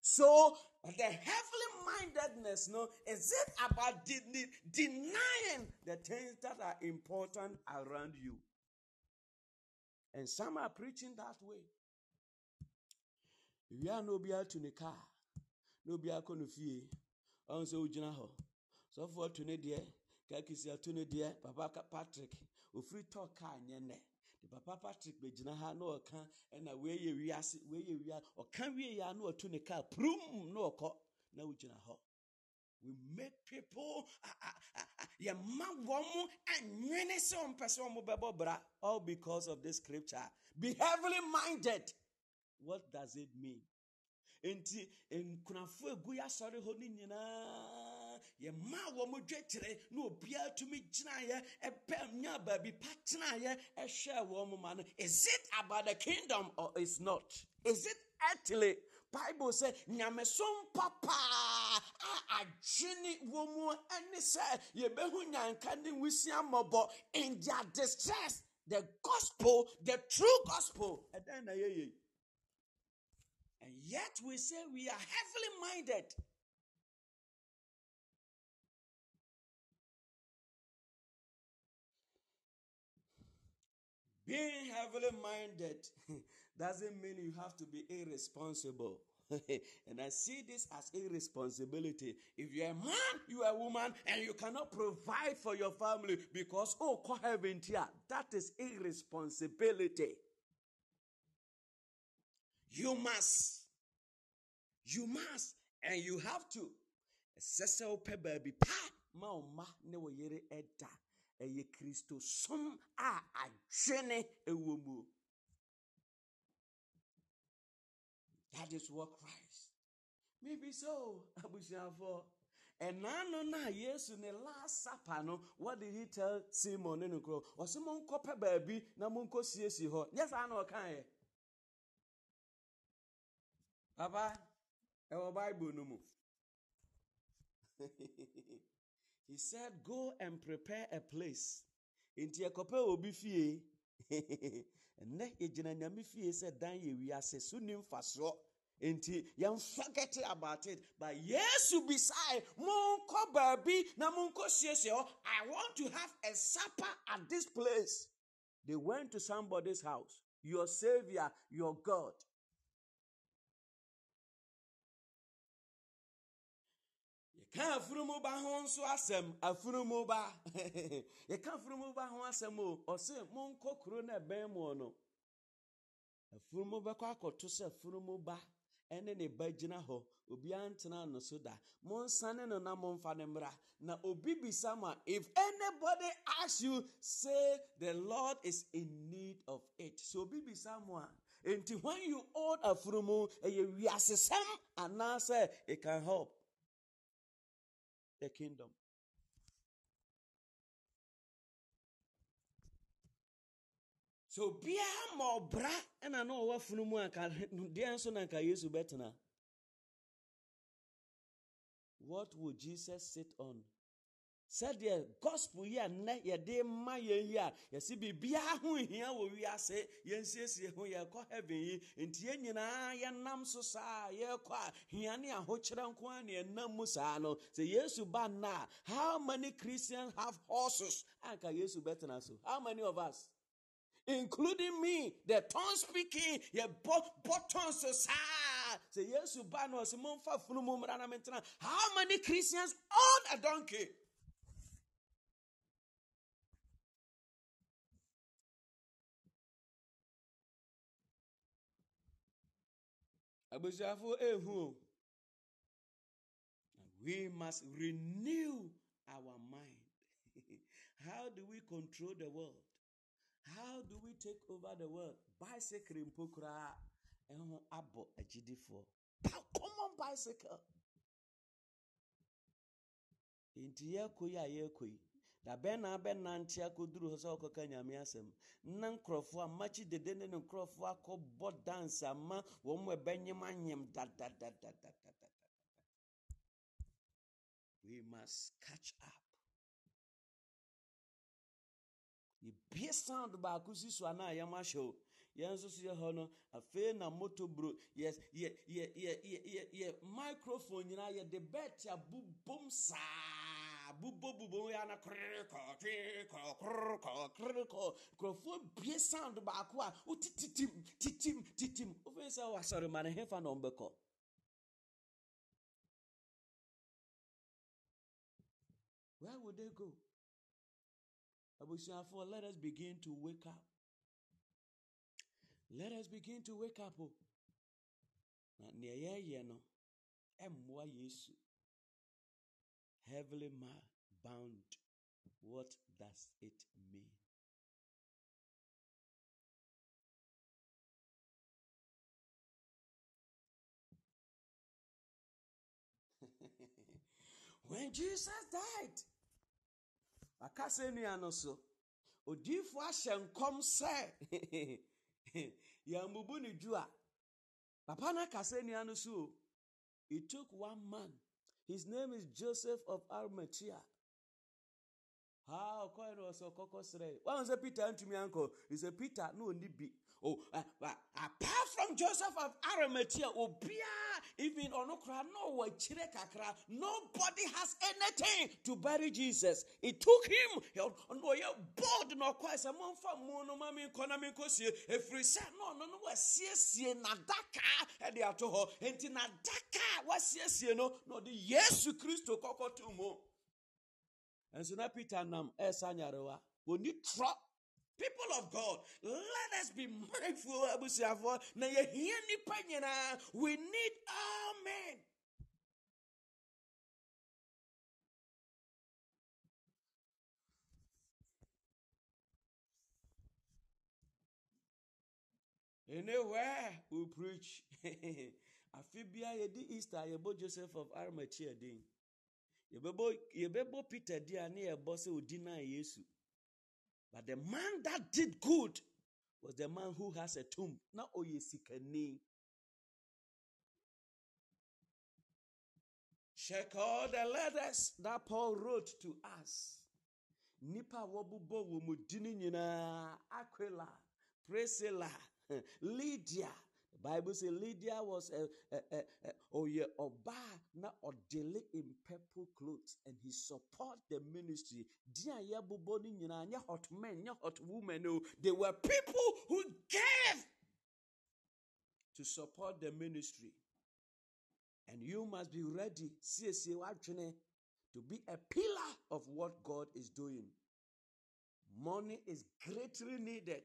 so the heavenly mindedness, no, is it about de- de- denying the things that are important around you? And some are preaching that way. We are no be to the car, no be a fie. On so gyina hɔ. Sɔfoɔ to ne deɛ, kakisi to ne deɛ, papa Patrick, oh, ofiri tɔ kaa ah, nyɛ nɛ. Papa Patrick bɛgyina ha na ɔka ɛna weyɛ wiase, weyɛ wia, ɔka wie ya na ɔto ne kaa prum na ɔkɔ na wogyina hɔ. We make people yɛma wɔn anwene sɛ ɔmpɛ sɛ ɔmo bɛbɔ bra all because of this scripture. Be heavily minded. What does it mean? Enti nkunafo egu yɛ asɔre hɔ ne nyinaa yɛma wɔn dwetire na obiara tumi gyinaeɛ ɛpɛ nya baabi pa tenaeɛ ɛhwɛ wɔn ma no. Is it about the kingdom or is not? Is it earthly? Bible sɛ nyamesom papa a adwene wɔ mu ɛne sɛ yɛbɛhu nyanka ne nwusia mmɔbɔ in their distress. The gospel, the true gospel. ɛdɛn na yɛyɛ? And yet we say we are heavily minded. Being heavily minded doesn't mean you have to be irresponsible. and I see this as irresponsibility. If you're a man, you are a woman, and you cannot provide for your family because, oh, heaven here, that is irresponsibility. You must. You must. And you have to. Ma ne wo yere ɛyɛ kristosom a adwene ɛwɔ mu. That is what christ. Maybe so abusuafoɔ ɛnaano no a yesu ne last no what did he tell simon ne no kuro? Ɔsɛ monkɔpɛ baabi na monkɔ siesie hɔ. Nyɛ saa na ɔkaeɛ. Papa ɛwɔ bible no mu. he said go and prepare a place. Nti ɛkɔpɛ obi fie. Ɛnɛ yɛgyina nyame fie sɛ dan yɛ wiase so ni mfasoɔ. Nti yɛmfa get about it but yesu bisae monkɔ baabi na monkɔ i want to have a supper at this place. They went to somebody's house. Your savior your god yɛka afunumu ba ho nso asɛm afunumu ba yɛka afunumu ba ho asɛm o ɔse monkɔ kuro no ɛbɛn mu no afunumu bɛkɔ akɔto sɛ afunumu ba ɛne ne ba gyina hɔ obiara ntena no so da. Monsane no na momfa ne mmra. Na obi bisa mo a if anybody asks you say the lord is in need of it. So obi bisa mo a enti when you own afunumu ɛyɛ wiasesɛm anaasɛ it can help the kingdom. So biara ma ɔbra ɛna na ɔwɔ funu mu anka deɛ nso na nka Yesu bɛtena. What would Jesus sit on? Sɛdeɛ gospel yi a nnɛ yɛde ma yɛn yi a yɛsi biribiara ho hia wɔ wiase yɛnsiesie ho yɛkɔ heaven yi nti yɛn nyinaa yɛnam so saa yɛkɔ a hia ne ahokyerɛ nko a ne yɛnam mu saa no. Sɛ yesu ba nna how many christians have horses? Anka yesu bɛtena so. How many of us? Including me the tongue speaking yɛbɔ bɔ tongue so saa. Sɛ yesu ba no ɔsɛ momfa funu mu mmra na mentena. How many christians own a donkey Eh, we must renew our mind. How do we control the world? How do we take over the world? Bicycle mpo koraa eh, ɛho abɔ agyidifoɔ Ba- common bicycle? Nti yɛkɔ yi a yɛkɔ yi da bɛn na abɛnante akɔduru hɔ sɛ ɔkɔka nyame asɛm na nkurɔfoɔ a makyi dede ne ne nkurɔfoɔ akɔbɔ dance ama wɔn mu ɛbɛnyem anyem dadadadadadada we must catch up. Yɛbie sound baako si so anaa yɛm ahyɛ o yɛn nso so yɛ hɔ no afei na moto bro yɛ yɛ yɛ yɛ yɛ microphone nyinaa yɛde bɛt abobom saa. Korokɔ korokɔ korokɔ korokɔ nkurɔfoɔ bie sound baako a wote titim titim. Titim wofei sɛ wasɔre ma ne hefa na ɔmbɛkɔ. Where would they go? Abusuafoɔ let us begin to wake up. Let us begin to wake up o na nea yɛreyɛ no ɛmmoa yesu. Heavily bound what does it mean? When jesus died aka sɛ nnua no so odiifo ahyɛ nkɔm sɛ yɛmbubu ne dwu a papa no aka sɛ nnua no so it took one man his name is joseph of arimathea. Ha ɔkɔɛ no ɔsɛ ɔkɔkɔ serɛ wahu sɛ peter? Ntumi ankɔ sɛ peter na ɔni bi oh, uh, apart from joseph of arimathea obiaa even na ɔwɔ akyire kakra nobody has anything to bury jesus. It took him ɔno ɔyɛ bold na ɔkɔɛ sɛ momfa mu no ma menkɔ na menkɔsie ɛfiri sɛ na ɔno no wasiesie n'adaka ɛde ato hɔ enti n'adaka a wasiesie no na ɔde yesu kristo kɔkɔ to mu nso na peter nam ɛsa nyarewa wɔni trɔ people of god let us be mindful. Na we need all men anywhere we preach afe bia yɛdi easter yɛbɔ joseph of arimathea din yɛbɛbɔ peter di a ne yɛbɔ sɛ odi naa yesu but the man that did good was the man who has a tomb. Na ɔyɛ sikani check all the letters that paul wrote to us. Nipa a wɔbobɔ wɔ mu di no nyinaa aquila priscilla lydia bible say lydia was a, a, a, a ɔyɛ ɔbaa na ɔdele in purple clothes and he support the ministry. Hot men hot women o they were people who gave to support the ministry. And you must be ready siesie w'adwene to be a pillar of what god is doing. Money is greatly needed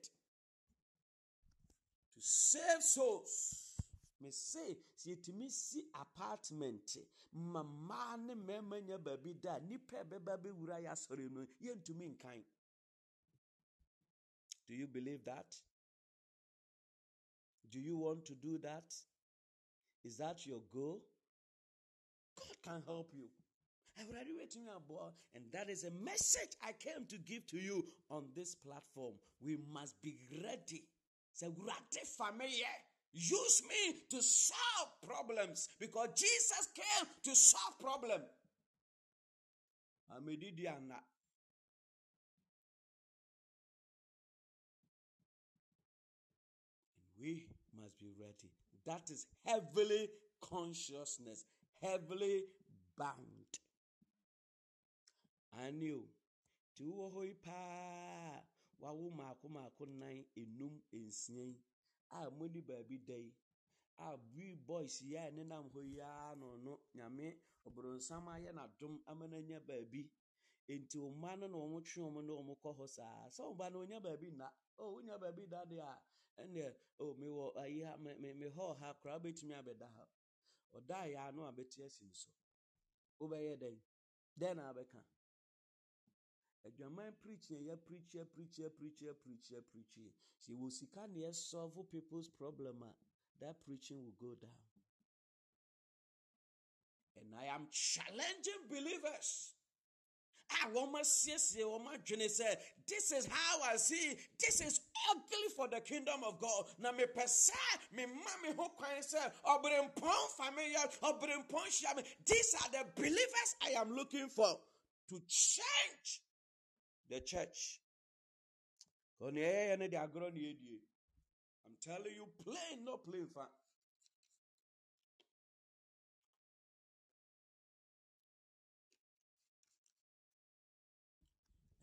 save souls. Me say, sɛ yɛtumi si apartment ma mmaa ne mmarima nya baabi da a nnipa ɛbɛba bɛwura yɛ asɔre no yɛntumi nkan. Do you believe that? Do you want to do that? Is that your goal? God can help you. Awurade wetumi aboa ah, and that is a message I came to give to you on this platform. We must be ready. Say, me. Use me to solve problems because Jesus came to solve problem. amedidi ana we must be ready that is heavily consciousness heavenly bound I knew. yi paa wawo maako maako nan enum nsia yi a modi baabi da yi. A we boys yi a ɛnenam hɔ yi ara no no nyame ɔborɔnsam ayɛ n'adom ama no anya baabi. Nti mmaa no na wɔn twe wɔn ne wɔn kɔ hɔ saa. Sɛ ɔba no onya baabi nna? O onya baabi da deɛ a ɛnna o mewɔ ayi ha me me me hɔ ha koraa bɛtumi abɛda ha. Ɔda yɛ ano a asi nso. Wobɛyɛ dɛn? Dɛn na abɛka? Adwaman preaching yɛ preach preach preach preach preach sɛ wɔ sika na yɛ solve people's problem a that preaching will go down. And i am challenging believers. A wɔn asiesie wɔn adwene sɛ this is how i see. This is ugly for the kingdom of god. Na mepɛ sɛ mema me ho kwan sɛ ɔberempɔn fa me yɛ ɔberempɔn hyia me. These are the believers i am looking for to change the church i'm telling you plain no plain fa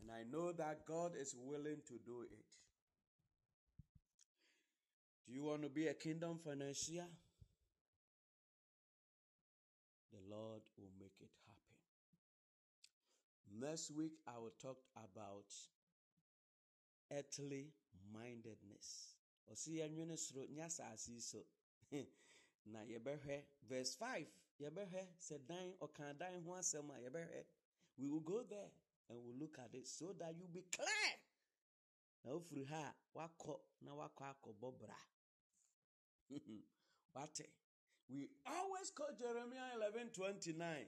And I know that God is willing to do it. Do you want to be a kingdom financier? The Lord will. Next week, I will talk about earthly mindedness. Ɔsi yɛnwene soro nyɛ asase so. Na yɛbɛhwɛ verse 5 yɛbɛhwɛ sɛ dan ɔka dan ho asɛm a yɛbɛhwɛ. We will go there and we'll look at it so that you be clear. Na ofiri ha a na wakɔ akɔbɔ bra. Wate. We always quote Jeremiah 11 29.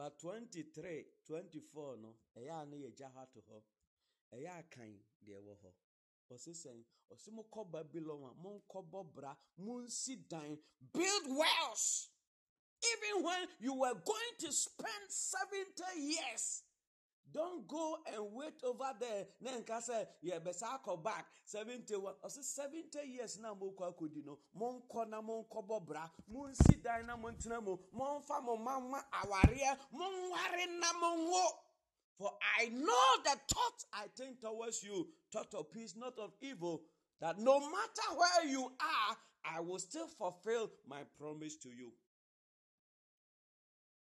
But 23, 24 no, ɛyɛ a ne yɛgya hɔ ato hɔ. Ɛyɛ akan deɛ ɛwɔ hɔ. Ɔsi sɛn, ɔsi mo kɔ Babylon a, mo nkɔbɔ bra, mo nsi dan, build wells. Even when you were going to spend 70 years don't go and wait over there. Na nka sɛ yɛbɛsa akɔ back seventy one ɔsɛ seventy years now. mo kɔ akɔdi no mo nkɔ na mo nkɔbɔ bra na mo ntena mu mo nfa mo ma ma awareɛ mo nware na mo nwo. For I know the thoughts I think towards you, thought of peace, not of evil, that no matter where you are, I will still fulfill my promise to you.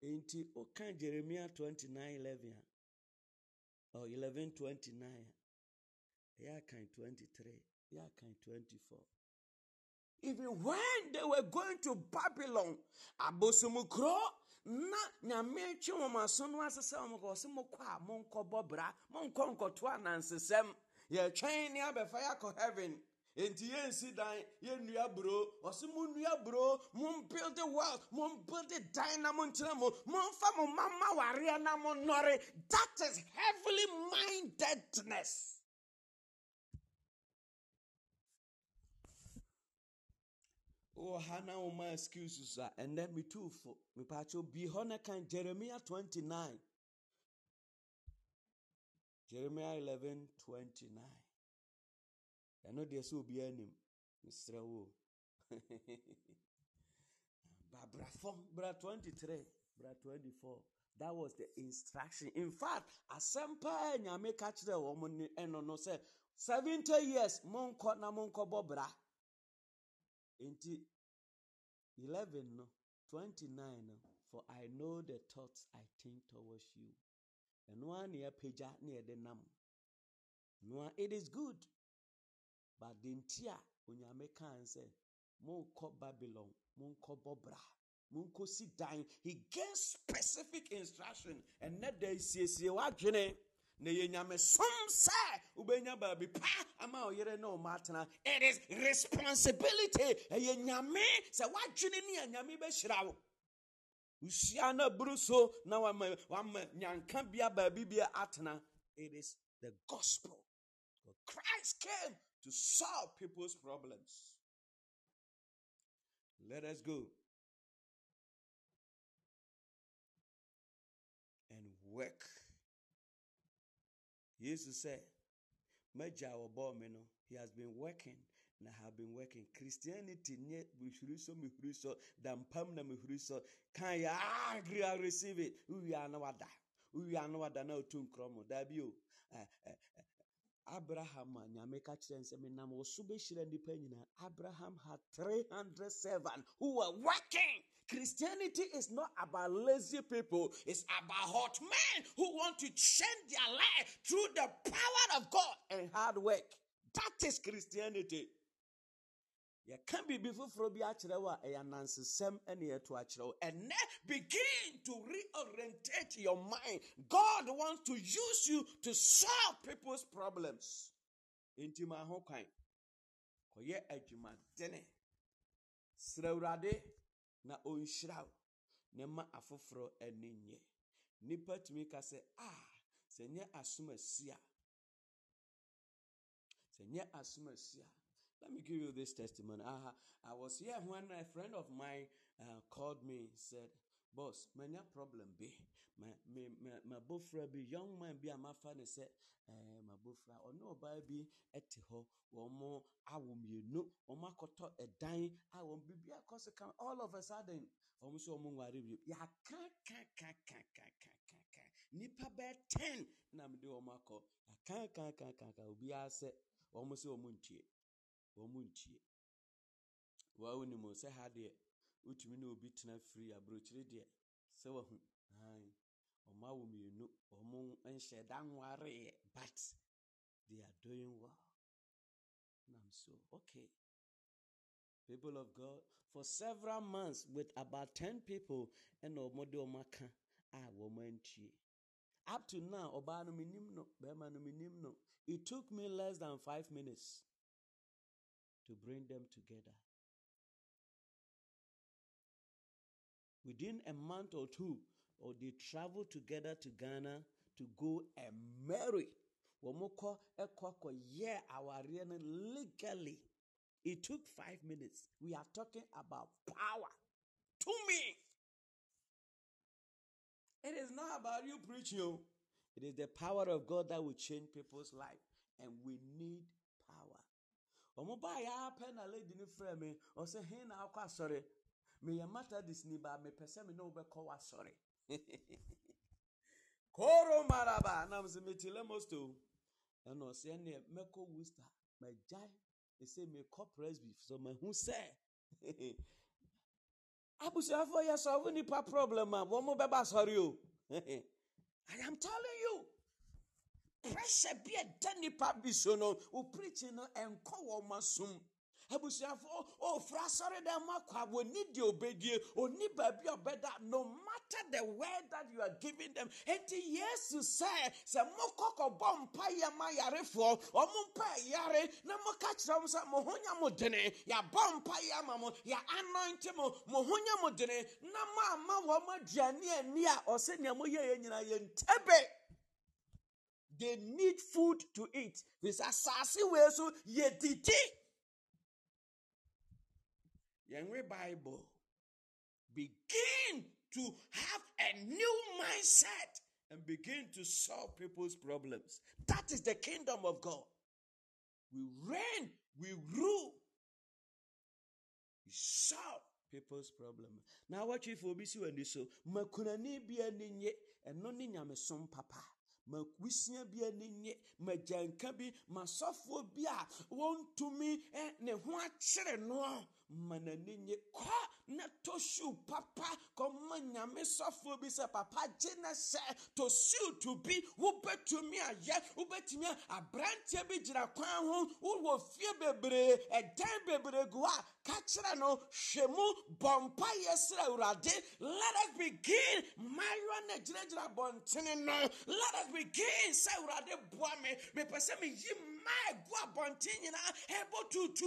Enti oka Jeremiah 29 11 a, or 11 29 a, ɛyɛ akan 23, ɛyɛ akan 24. Even when they were going to Babylon, abosomukro na nyame twe wɔn aso no asesɛ wɔn kɔ ɔsɛ mo kɔ a mo nkɔ bɔ bra mo nkɔ nkɔto anansesɛm yɛtwɛn ne abɛfa yɛ akɔ heaven nti yɛnsi dan yɛnnua buro ɔsɛ mo nnua buro mo build wealth mo build the dan na mo ntena mo momfa mo mama wareɛ na mo nnɔre that is heavenly mindedness. Oh, Wɔ ha na woma excuses a ɛnɛ metuufo mepaakyɛw bii hɔ no kan jeremia 29 jeremia 11 29 ɛno deɛ sɛ obiara nim mesrɛ wo. Ba bra fam bra 23 bra 24 that was the instruction. In fact asɛm paa nyame ka kyerɛ wɔ ne ɛno no sɛ 70 years monkɔ na monkɔbɔ bra. Nti 11 no 29 no for i know the thoughts i think towards you. Ɛno ara ne yɛapagya ne yɛde nam. Ara it is good but the nti a onyame kan sɛ monkɔ babylon monkɔbɔ bra monkɔsi dan he gave specific instruction. Ɛnɛ da siesie w'adwene na yɛ nyame som sɛ wobɛnya baabi pa ama ɔyere ne ɔma it is responsibility. Ɛyɛ nyame sɛ w'adwene ne yɛ nyame bɛhyira wo. Wohyia no aburu so na wama wama nyanka bia baabi bia it is the gospel. Christ came to solve people's problems. Let us go and work. Jesus said, He has been working. I have been working. Christianity nye mihuriso mihuriso da mpam na mihuriso. Can you agree and receive it? Uwi anawada uwi anawada na otu nkrọmụ dabi o Abraham a nyame ka kyerɛ nsɛm nam wo so bɛhyira nnipa nyinaa. Abraham had 300 servants who were working. Christianity is not about lazy people, it's about hot men who want to change their life through the power of God and hard work. That is Christianity. Yɛka biribi foforɔ bi akyerɛ wo a ɛyɛ anansesɛm ne yɛto akyerɛ wo. Ɛnɛ begin to reorientate your mind. God wants to use you to solve people's problems. Enti ma ho kwan. Kɔyɛ adwumadene. Serɛ na ɔnhyira wo. Na ma afoforɔ ani nye nnipa tumi ka sɛ a sɛ nyɛ asom asi a sɛ nyɛ asom asi a let me give you this testimony. I, I was here when a friend of mine uh, called me said, Boss, many problem be. My my my my bofra be young man be a my father said, eh, my bofra or no baby at ho or more I will be no or my koto a dying I won't be a cause all of a sudden almost so worry you ya can can can can can can can can nipa be ten na me do my call I can can can can can be a say almost so muntie wɔn ntie. Wɔn sɛ ha deɛ wotumi ne obi tena firi aburokyire deɛ sɛ wɔho han wɔn mmienu wɔn nhyɛ but they are doing well. And i'm so okay. People of god for several months with about ten people ɛna wɔn de wɔn aka a wɔn antie up to now mi no. It took me less than five minutes to bring them together. Within a month or two, or they travel together to Ghana to go and marry. Womoko ekwako yeah our legally. It took five minutes. We are talking about power. To me. It is not about you preaching. oh. It is the power of God that will change people's life. And we need. Ɔmo baa yɛ apɛ na lady no frɛ me ɔsɛ he na akɔ asɔre? Meyɛ methodist ni baa mepɛ sɛ me ne wobɛkɔ w'asɔre. Koro maraba nam sɛ meti lemos o. Ɛna ɔsɛ ɛneɛ mɛkɔ worcester magyae ɛsɛ mekɔ presby so mahu sɛ abusuafoɔ yɛ sɔfo nipa problem a wɔn bɛba asɔre o. I am telling you pressure bi ɛda nipa bi so no o no ɛnkɔ wɔn ma som abusuafoɔ ofura asɔre dɛm akɔ a deɛ obedie oni baabi ɔbɛda no matter the word that you are giving them. Eti yesu sɛ sɛ mo kɔkɔ bɔ mpa yɛ yarefoɔ ɔmo mpa yare na mo ka kyerɛ mo sɛ mo ho nya mo dene. Yabɔ mpa yɛ mo yɛ anointe mo mo ho nya mo dene. Na mo ama wɔn aduane ani a ɔsɛ nea mo yɛ yɛ nyinaa yɛ ntɛbɛ. They need food to eat. This asase wei so yɛdidi. Yɛnwe Bible. Begin to have a new mindset and begin to solve people's problems. That is the kingdom of God. We reign, we rule, we solve people's problems. Now, what if see when this so? Makunani bi ani nye, ɛno ne nyamesom papa. Makwusia bi ani nye magyanka bi masɔfoɔ bi a wɔntumi ne ho akyere no ma n'ani nye kɔ na tɔ siw papa. Kɔma nyame sɔfoɔ bi sɛ papa gye na sɛ tɔ siw to bi wobɛtumi ayɛ wobɛtumi aberanteɛ bi gyina kwan ho wowɔ fie bebree ɛdan bebree gu a ka kyerɛ no hwɛ mu bɔ yɛ srɛ awurade let us begin mmaayewa na gyinagyina abɔntene no. Let us begin sɛ awurade boa me. Mepɛ sɛ meyi abɔnten nyinaa tutu.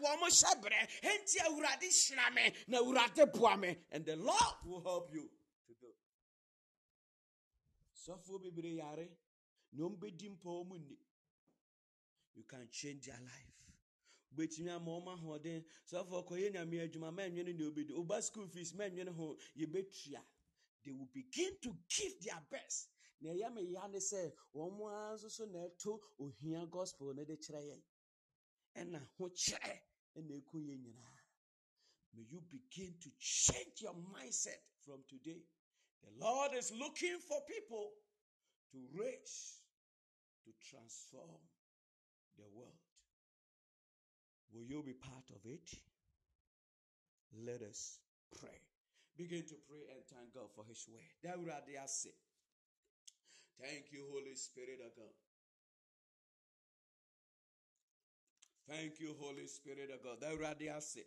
Wɔn mo hyɛ enti awurade hyira me na awurade boa me. And the lord will help you to do. Sɔfoɔ bebree yare na wɔn bɛdi mpa wɔn ni you can change their life. Wobɛtumi ama ɔma ahoɔden. Sɔfoɔ kɔyɛ nyame adwuma ma ɛnwene ne obɛdi woba school fees ma ɛnwene ho. Yɛbɛtua. They will begin to give their best. Na me ya ne sɛ wɔn nso so na ɛto ohia gospel kyerɛ yɛn. Ɛna ho kyerɛ ɛna yɛn nyinaa. May you begin to change your mindset from today. The Lord is looking for people to raise, to transform the world. Will you be part of it? Let us pray. Begin to pray and thank God for His word. That would say. Thank you, Holy Spirit of God. Thank you, Holy Spirit of God. That say.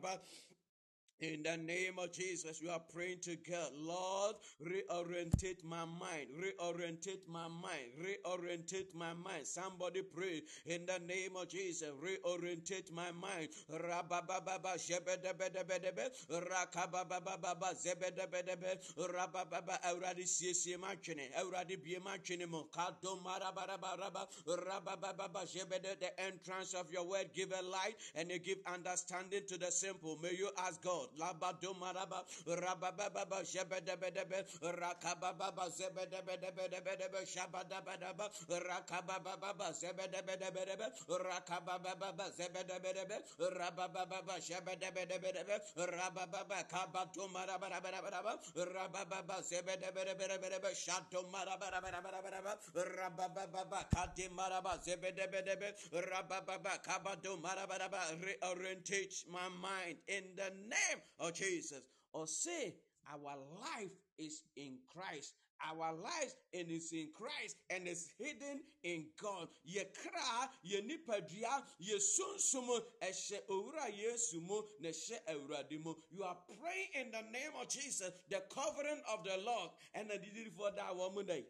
kabababa in the name of Jesus, we are praying to God. Lord, reorientate my mind, reorientate my mind, reorientate my mind. Somebody pray in the name of Jesus, reorientate my mind. Rabababa shebedebedebedebe, rakabababa zebedebedebe, rabababa awurade siesie ma twene, awurade bie ma twene mu. Kado marabarabaraba, rabababa shebede the entrance of your word give a light and you give understanding to the simple. May you ask God labadomaraba rabababa jebedebedebe rakababa zebedebedebedebe shabadabadaba rakababa zebedebedebe rakababa zebedebedebe rabababa jebedebedebe rabababa kabadomarabarabaraba rabababa zebedebedebe shadomarabarabaraba rabababa kadimaraba zebedebedebe rabababa kabadomarabaraba reorientate my mind in the name of Jesus. Or say, our life is in Christ. Our lives and is in Christ and is hidden in God. Ye kra, ye nipadua, ye sunsumo, eshe owura yesu mo, neshe ewradimo. You are praying in the name of Jesus, the covering of the Lord. And I did it for that woman day.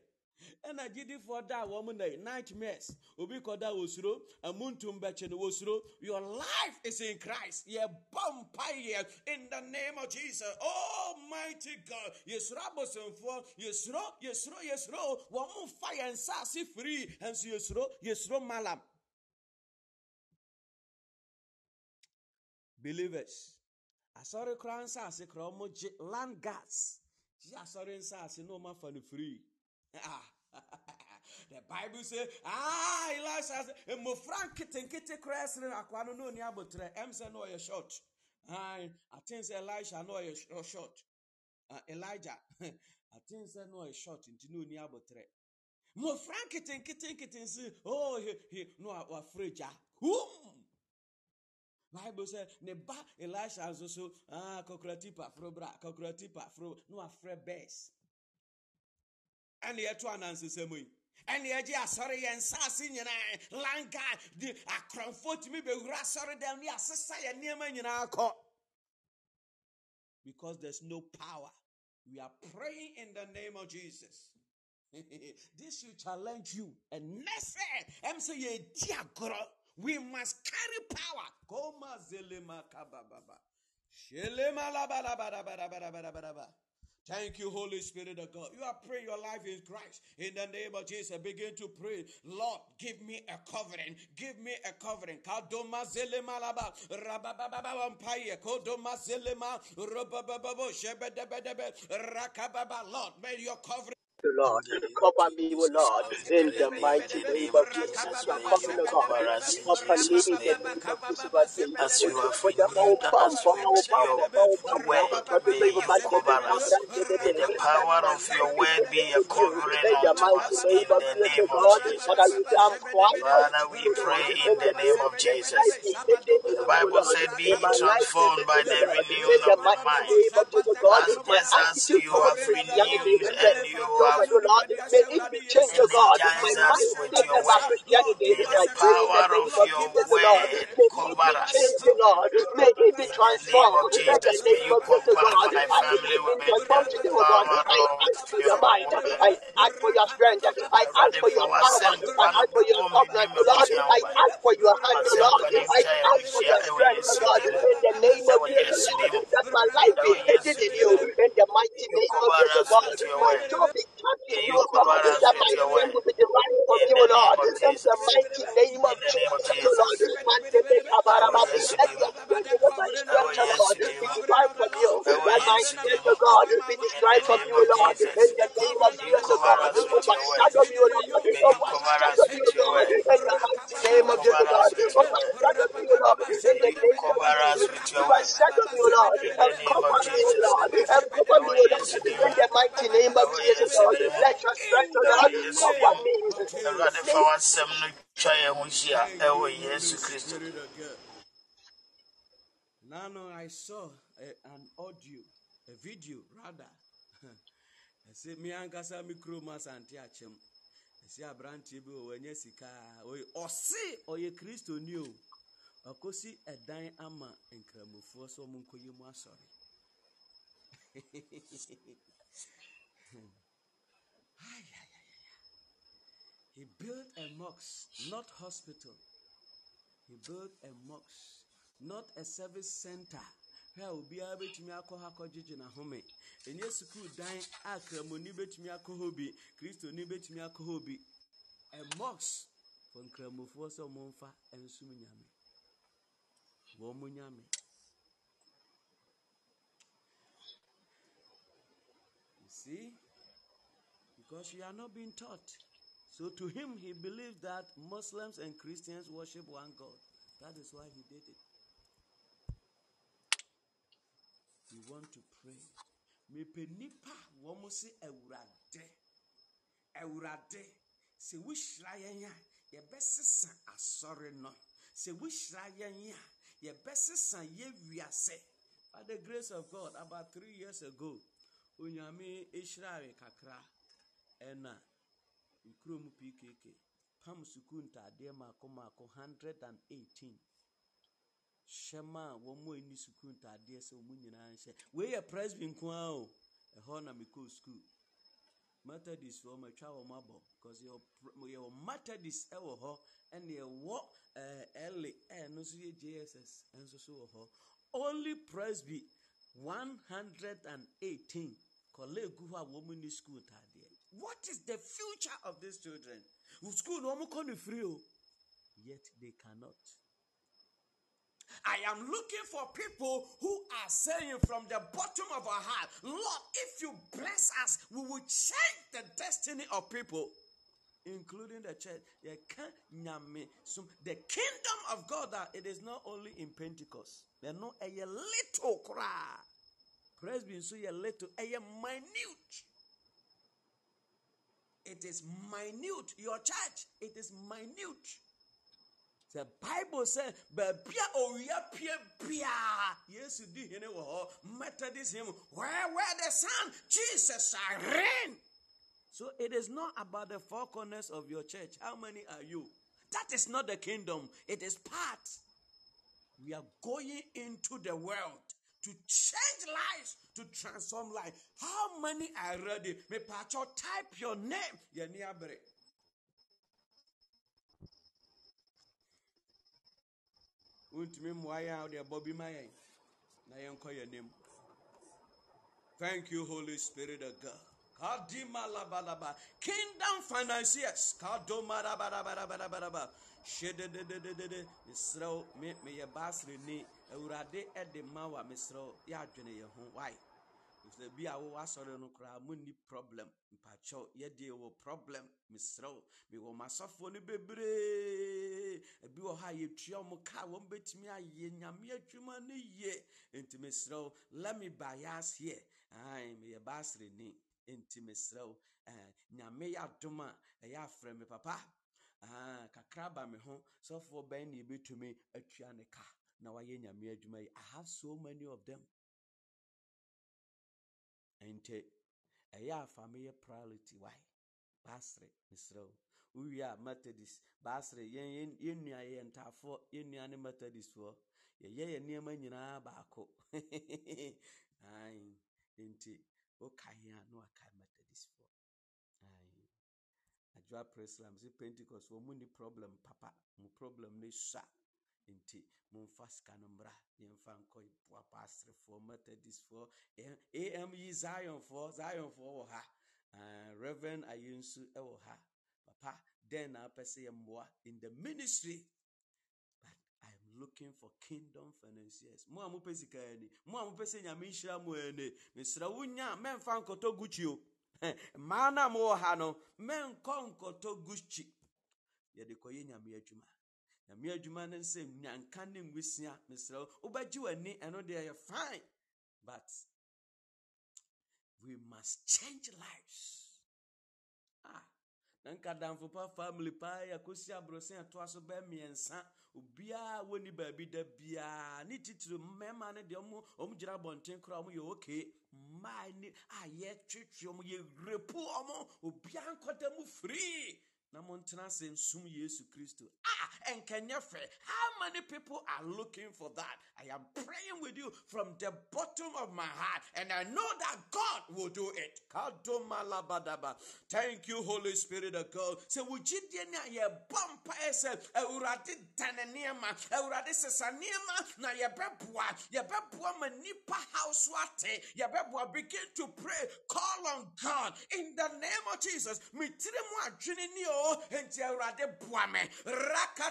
Da a wɔn na nightmares. Obi kɔda osuro amuntum bɛkye no osuro your life is in christ. Bɔ mpaeɛ in the name of jesus. Almighty god. Yɛsuro abosomfoɔ yɛsuro yɛsuro yɛsuro wɔn mo fa yɛn nsaase firi nso yɛsuro yɛsuro malam. Believers asɔre koraa nsaase koraa wɔn gye land gas gye asɔre nsaase na wɔn afa no free. Ah. The bible say ah elisha sɛ mmɔfra nketenkete koraa sere akoa no na ɔni abotire ɛm sɛ na ɔyɛ short. Aten sɛ elisha na ɔyɛ short. Uh, elijah aten sɛ na ɔyɛ short nti na ɔni abotire mmɔfra nketenkete nkete nsi oh he he na wafrɛ gya. Hum! Bible sɛ ne ba elisha nso so ah kɔkora tipa foro bra kɔkora tipa foro na wafrɛ bears ɛne yɛto anansesɛm yi ɛne yɛgye asɔre yɛn nsaase nyinaa lanka de akorɔmfoɔ tumi bɛwura asɔre dɛm ne asesa yɛn nneɛma nyinaa kɔ because there's no power. We are praying in the name of jesus. This should challenge you. And next ɛm sɛ yɛdi agorɔ we must carry power. Koma zelema kabababa shelema labalabalabalabalabalaba Thank you, Holy Spirit of God. You are praying your life in Christ. In the name of Jesus, begin to pray. Lord, give me a covering. Give me a covering. Kadoma zelema laba. Rabababa vampire. Kodoma zelema. Rabababa shebedebedebe. Rakababa. Lord, may your covering. Lord. Cover me, O Lord, in the mighty name of Jesus. You are coming, O God. Cover me in the name of Jesus. As you have renewed us with your word, may you cover us. May the power of your word be a covering unto us in the name of Jesus. Father, we pray in the name of Jesus. The Bible said, Be transformed by the renewing of the mind. As just as you have renewed and you word, oh Lord. May it be changed, oh God. My Energize us with mindset your about. Christianity. May the I pray in the power of your oh Lord. word May it be changed, oh Lord. May it be In transformed. In the name of Jesus, oh God. my As it family with begins to the come today, oh God. I ask for your your. I ask for your strength. I ask for your power. I ask for your covenant, oh Lord. I ask for your hand, oh Lord. I ask for your strength, oh God. din mu. In the name of Jesus, Yesu Lord. din mu. That my life be hidden in you. In the mighty name of Jesus, us oh God. My word. soul be captured in May you, you God. cover us That with my your strength word. will be derived from In you, the name Lord. of In the Jesus. mighty name of In the name of Jesus, Lord. Jesus. My baby, Ɛwɔ kabaraba. Yesu Let din mu. your strength, let my Ɛwɔ strength, God, Yesu din be mu. derived from you. Ɛwɔ Let my Yesu din strength, mu. God, be In the derived from name you, of Lord. Jesus. In the name of You Jesus, cover God. us with your word. Overshadow me, Lord. May you cover Overshadow us me, with your Lord. word. In the mighty you name of Jesus, cover God. us with your word. Overshadow me, Lord. In May the you name of cover Jesus. us with your word. Overshadow me, Lord. In the name of cover me, Jesus. Lord. And cover me, Ɛwɔ Lord. Yesu din In mu. the mighty name of Ɛwɔ Jesus, Yesu God. din mu. Let your strength, Lord, me. Awurade fa w'asɛm no twa yɛn ho hyia ɛwɔ Yesu Kristo. Now, no, I saw a, an audio, a video rather. I said, me ankasa mi kuro ma sante akyem. ɛsi aberanteɛ bi wɔ wɔnyɛ sika ɔyɛ ɔse ɔyɛ kristo ni o ɔkɔsi ɛdan ama nkramofoɔ sɛ ɔmo nkɔyɛ mu asɔre he built a mosque not hospital. He built a mosque not a service center. Hwɛ a obiara bɛtumi akɔ ha akɔgyegye n'ahome. Ɛnyɛ sukuu dan a kramoni bɛtumi akɔ hɔ bi kristoni bɛtumi akɔ hɔ bi. A mosque for nkramofoɔ sɛ ɔmomfa nsom nyame. Wɔn mo nyame. You see? Because you are not being taught so to him he believed that muslims and christians worship one god. That is why he did it. We want to pray. Yɛn a yɛbɛsesa asɔre yɛn a yɛbɛsesa yɛ wiase. By the grace of god about three years ago onyame kakra ɛna nkurom pkk pam sukuu ntaadeɛ hundred and eighteen. Hyɛ ma a wɔn a ɛni sukuu ntaadeɛ sɛ wɔn nyinaa nhyɛ. Wei yɛ presby nko ara o. Ɛhɔ na mekɔ sukuu. Methodist wɔ matwa wɔn abɔ because yɛwɔ methodist ɛwɔ hɔ ɛna yɛwɔ ɛɛ ɛle ɛno nso yɛ jss nso so wɔ hɔ. Only presby one hundred and eighteen. Kɔlɛ egu hɔ a wɔn ni school ntaadeɛ what is the future of these children school wɔn kɔ free oh. yet they cannot. I am looking for people who are saying from the bottom of our heart, Lord, if you bless us, we will change the destiny of people, including the church. The kingdom of God, that it is not only in Pentecost. They're not a little cry. Presby so a little, a minute. It is minute. Your church, it is minute. The Bible says, "Baabi a owia pie biara, Yesu di hene hɔ, Methodist him, where where the Son Jesus shall reign." So it is not about the four corners of your church. How many are you? That is not the kingdom. It is part. We are going into the world to change lives, to transform life. How many are ready? Me pacho type your name. Yeni abere. Untumi mmoa yɛn a wode ɛbɔ bi ma yɛn na yɛnkɔ yɛn anim. Thank you, Holy Spirit of God. Kadima labalaba. Kingdom financiers. Kadoma rabarabarabarabaraba. Shededededede. Mesrɛw me meyɛ baasere ni awurade ɛde ma wa mesrɛw yɛ adwene yɛn ho. Why? sɛ bi a wowɔ asɔre no koraa monni problem. Mpakyɛw yɛdeɛ wɔ problem. Mesrɛw mewɔ masɔfoɔ no bebree. Ebi wɔ hɔ a yɛtua ɔmo ka wɔn bɛtumi ayɛ nyame adwuma no yie nti mesrɛw let me bias here. Ae meyɛ baasreni. Nti mesrɛw eh, nyame yɛ adom a ɛyɛ afrɛ me papa. Ah, kakra ba me ho. Sɔfoɔ bɛn ne yɛbɛtumi atua ne ka na wayɛ nyame adwuma yi. I have so many of them. Nti ɛyɛ afa meyɛ priority. Why? Baasere mesrɛ wo. Wowie a methodist baasere yɛn yɛn- yɛn nua yɛ ntaafoɔ yɛn nua ne methodistfoɔ yɛyɛ yɛ nneɛma nyinaa baako. Nti wokae a na wakae methodistfoɔ. Adwoa preslam sɛ pentecost wɔ mu ni problem papa. Mu problem ne sua nti momfa sika no mmra. Yɛmfa nkɔ boa paaserefoɔ methodistfoɔ eh, am yi zionfoɔ zionfoɔ wɔ ha. Ah, reverend ayi nso wɔ ha. Papa den na apɛ sɛ yɛmmoa in the ministry? But i'm looking for kingdom financiers. Mo a mopɛ sika ani mo a mopɛ sɛ nyame nhyira mo ani mesrɛ wo nya mɛmfa nkɔtɔ gucci o. Mmaa no a mowɔ ha no mɛnkɔ nkɔtɔ gucci. Yɛde kɔyɛ nyame adwuma nyame adwuma no sɛ nyanka ne nwisia mesrɛ wo wobɛgye w'ani ɛno deɛ yɛ fine. But we must change lives. Ah na nkadamfo pa family paa yɛkɔsi aborɔsen ɛtoa so bɛɛ mmiɛnsa obiaa wɔni baabi da biaa. Ne titiri mmarima no deɛ ɔmo ɔmo gyina abɔnten koraa ɔmo yɛ okay mmaa ni a yɛtwetwe ɔmo yɛrepu ɔmo obiaa nkɔda mu firii na montena ase nsom yesu kristo. Ah ɛnkɛnyɛ fɛ how many people are looking for that? I am praying with you from the bottom of my heart and i know that god will do it. Thank you holy spirit of god. Sɛ wo gyidie ne a yɛbɔ mpaeɛ sɛ awurade dane nneɛma awurade sesa nneɛma na yɛbɛboa yɛbɛboa ma nnipa haw so ate yɛbɛboa begin to pray call on god. In the name of jesus metiri mu adwene ni o enti awurade boa me Rakadamalabazedededede.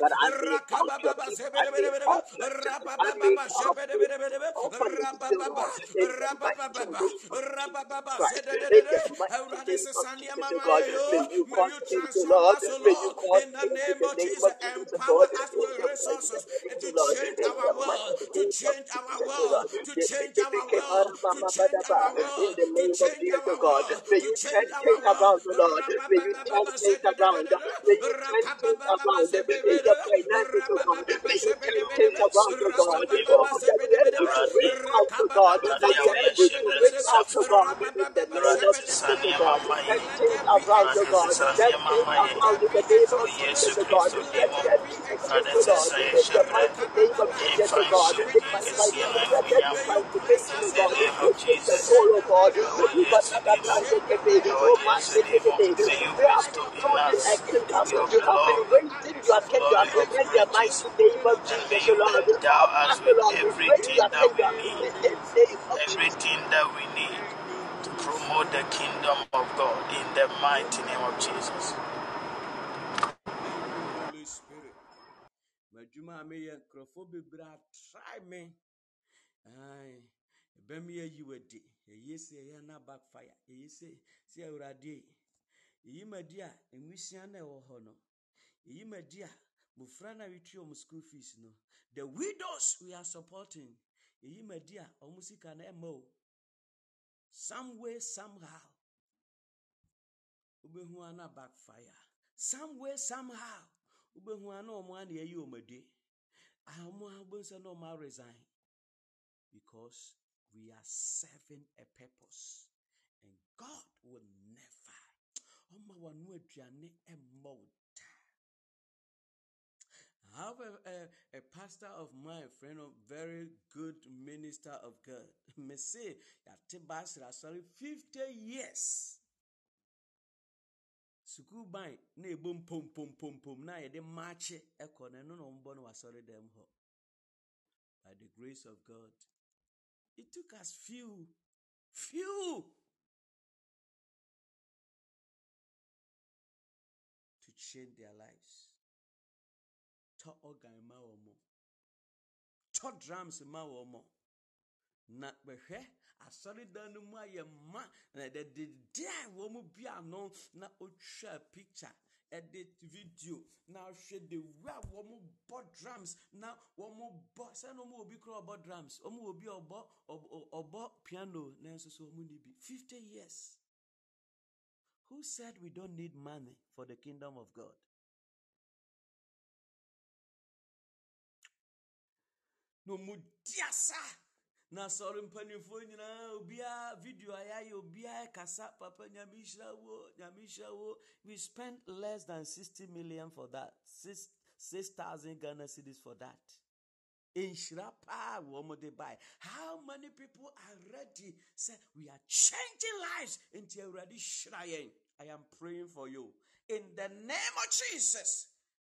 That I may I may I may. Christ. Mighty of Jesus, God. May you May cause you change, transform Lord. us, O May you Lord, cause in the change in name the of name Jesus. of Jesus, Empower God. us In with the mighty resources name, to Lord. change In our the world, mighty to name of change our Jesus, world, Lord. to In change our world, to change our world, the to name of Jesus, God. May you turn things around, Lord. May you turn things around. May you turn things around in the finances, oh God. May you turn things around, oh God. Oh, that the enemy reach out, oh God. Awurade the enemy reach out, oh God. In the Awurade of Jesus, oh God. ma Turn yɛn. Let things around, oh God. Turn things Let around there in the name of Jesus, oh God. Let Let mu. there there be be a change, Awurade oh expansion. Lord. sesa yɛn In the mighty name of Jesus, oh God. In my business, kɛseɛ oh ma financial, Lord, every animuonyam. may you mighty place nation, us, oh In the oh God. name Lord, of You take to Jesus. control, change oh God. way our Wɔ lives, Yesu Ribata din to mu. Brande change the Ɛwɔ Oh, lives, Yesu Master din mu. to Kebe. May you Where you bestow for in thrown this us others, a kingdom? to your You have been for you others. are, the you are glory May of in the riches. mighty expansion name of of And God. may Jesus, you Lord. endow Oh, us with Lord, we raise everything your In the that we kingdom name in need. of the name Jesus. of Jesus. Everything that we need to promote the kingdom of God in the mighty name of Jesus. Thank you, Holy Spirit. Madwuma a meyɛ nkurɔfoɔ bebree atrae me. Ae, ɛbɛ me ayi wadi. Ɛyɛ sɛ ɛyɛ na backfire. Ɛyɛ sɛ sɛ Awurade. Ɛyi madi a nwisia na ɛwɔ hɔ no. Ɛyi madi a mmɔfra no a wetua wɔn school fees no. The widows we are supporting. Ɛyi madi a wɔn sika no ɛmma o. Some way, somehow. wobɛhu a na backfire some way somehow wobɛhu a na ɔmo ana ɛyi ɔmo ade ɔmo a wobɛhu sɛ na ɔmo resign because we are serving a purpose and god will never ɔma wano aduane da I have a, a, a pastor of mine, friend of very good minister of God. Me say, yate basra sorry, 50 years. sukuu ban na ɛbɔ mpompompom na yɛde maakye ɛkɔ no ɛno na ɔmbɔ no wasɔre dɛm hɔ by the grace of god it took us few few to change their lives tɔ organ ma wɔ mo tɔ drums ma wɔ mo na bɛhwɛ asɔredan no mu ayɛ ma na de a wɔn mu bi ano na otwa picture ɛde video na ahwɛ the way a wɔn bɔ drums na wɔn bɔ sɛ na wɔn wɔ bi kura ɔbɔ drums wɔn wɔ bi a ɔbɔ ɔbɔ ɔbɔ piano na nso so wɔn ni bi. Fifty years. Who said we don't need money for the kingdom of God. Na ɔmu di asa na asɔre mpanimfoɔ nyinaa obiara video a yɛayɛ obiara kasa papa nyame wo nyame wo we spent less than 60 million for that. Six 6000 ghana cedis for that. Nhyira paa wɔn de buy how many people are ready? Say we are changing lives. Nti awurade hyira i am praying for you. In the name of jesus.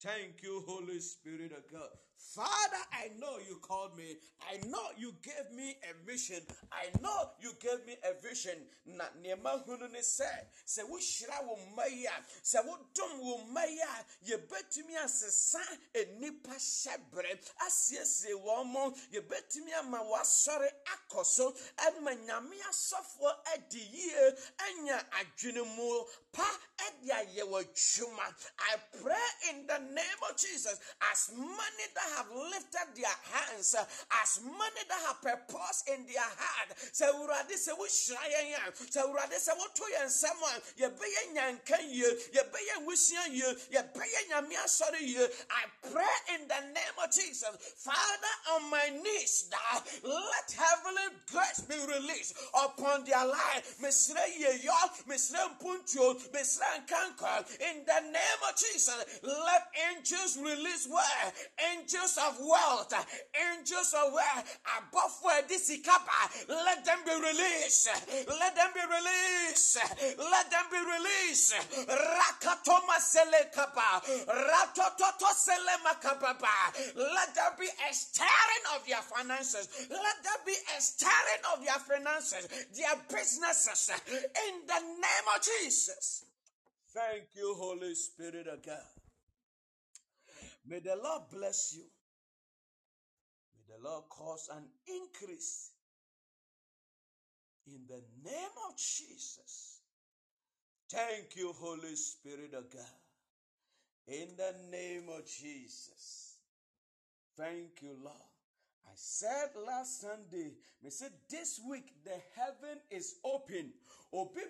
Thank you, Holy Spirit of God. Father, I know you called me. I know you gave me a mission. I know you gave me a vision. Na nema hunu ne se se wo hyira wo maya, se wo dom wo maya, ye betumi asesa enipa hyebre, asiesie wo mo, ye betumi ama wasɔre akɔso, ɛma nyame asɔfo adi yie, anya adwene mu pa ɛde ayɛ wɔ adwuma. I pray in the name of Jesus, as many that have lifted their hands, uh, as many that have purpose in their heart, sɛ awurade sɛ wohyira yɛn a sɛ awurade sɛ woto yɛn nsɛm a. Yɛbɛyɛ nyanka yie yɛbɛyɛ nwusua yie yɛbɛyɛ nyame asɔre yie i pray in the name of jesus father on my knees now let heavenly grace be released upon their life. Mesrɛ yeyɔ mesrɛ mpuntuo mesrɛ nkanka in the name of jesus let angels release where angels of wealth angels of wealth, above where this let them be released let them be released let them be released. Rakatoma selekapa ratototo selemakapapa let there be a stirring of your finances let there be a stirring of your finances their businesses in the name of jesus. Thank you holy spirit of god May the Lord bless you. May the Lord cause an increase. In the name of Jesus. Thank you, Holy Spirit of God. In the name of Jesus. Thank you, Lord. I said last Sunday, I said this week the heaven is open. Open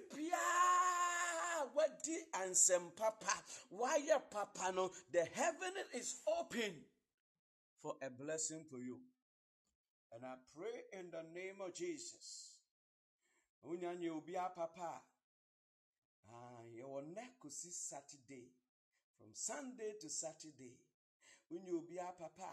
wadi ansem papa. Why your papa no? The heaven is open for a blessing for you. And I pray in the name of Jesus. Unyanye ubia papa. Ah, your neck see Saturday. From Sunday to Saturday. Unye ubia papa.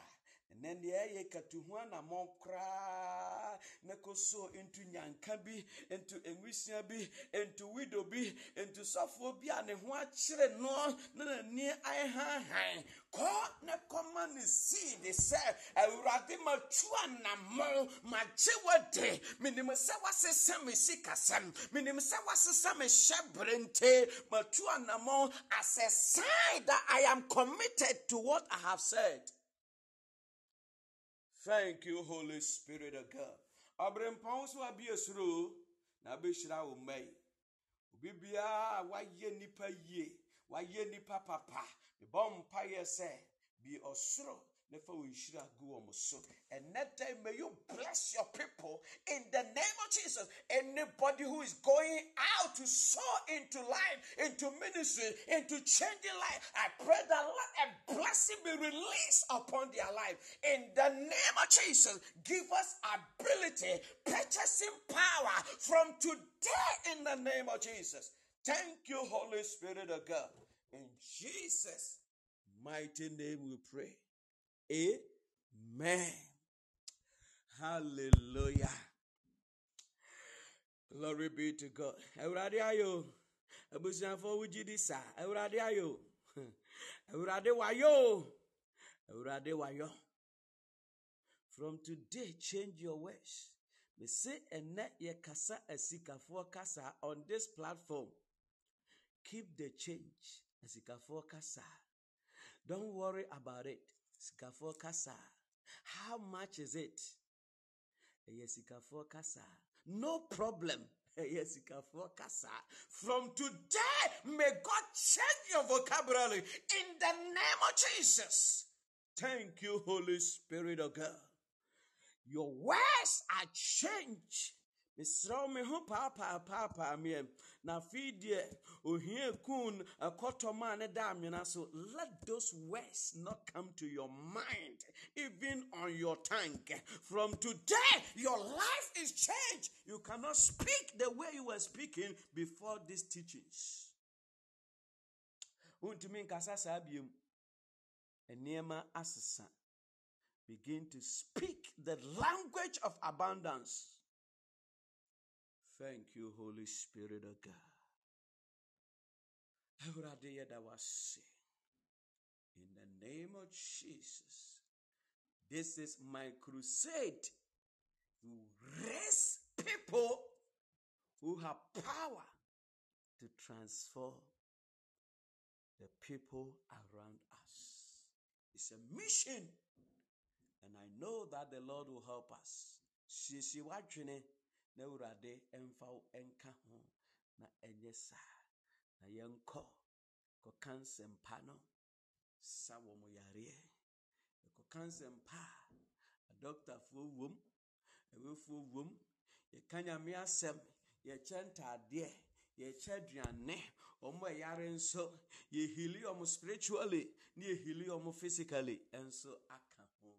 Ɛnɛ deɛ ɛyɛ katuhu anammɔn koraa. Na kɔ so ntu nyanka bi ntu nwisia bi ntu wido bi ntu sɔfoɔ bi a ne ho akyerɛ no na n'ani ahanhan kɔ na kɔma ne seed sɛ awurade matu anammɔn magye wade. Menim sɛ wasesa me sikasɛm. Menim sɛ wasesa me hyɛ nte. Matu anammɔn as a sign that i am committed to what i have said Thank you, Holy Spirit of God. Abrempɔn so abi esuro na abɛhyira wo mma yi. Obi biara nipa yie, wayɛ nipa papa, mebɔ mpaeɛ sɛ bi ɔsoro nhyira gu wɔn so. And that day, may you bless your people in the name of Jesus. Anybody who is going out to sow into life, into ministry, into changing life, I pray that a blessing be released upon their life. In the name of Jesus, give us ability, purchasing power from today in the name of Jesus. Thank you, Holy Spirit of God. In Jesus' mighty name we pray. Amen. Hallelujah. Glory be to God. Awurade ayo. Abusuafo wogye di saa. Awurade ayo. Awurade wayo. Awurade wayo. From today, change your ways. Me say ene ye kasa asikafoɔ kasa on this platform. Keep the change. Asikafoɔ kasa. Don't worry about it. Asikafoɔ kasa. How much is it? ɛyɛ sikafoɔ kasa. No problem. Ɛyɛ sikafoɔ kasa. From today may god change your vocabulary in the name of jesus. Thank you holy spirit of god. Your words are changed mesrɛ me ho paapaapaapae meɛ na afei deɛ ohia kun ɛkɔtɔm a ne da amena so let those words not come to your mind even on your tongue. From today your life is changed. You cannot speak the way you were speaking before these teachings. Wontumi nkasa saa biom nneɛma asesa. Begin to speak the language of abundance Thank you, Holy Spirit of God. In the name of Jesus. This is my crusade to raise people who have power to transform the people around us. It's a mission, and I know that the Lord will help us. Na Awurade mfa wo nka ho na ɛnyɛ saa. Na yɛnkɔ kɔka nsɛmpa no sa wɔ mo yareɛ. Yɛkɔka nsɛmpa a adɔktafoɔ wom, ɛwɛfoɔ wom, yɛka nyame asɛm, yɛkyɛ ntaadeɛ, yɛkyɛ aduane, ɔmo ɛyare nso, yɛhili ɔmo spiritually, ne yɛhili ɔmo physically nso aka ho.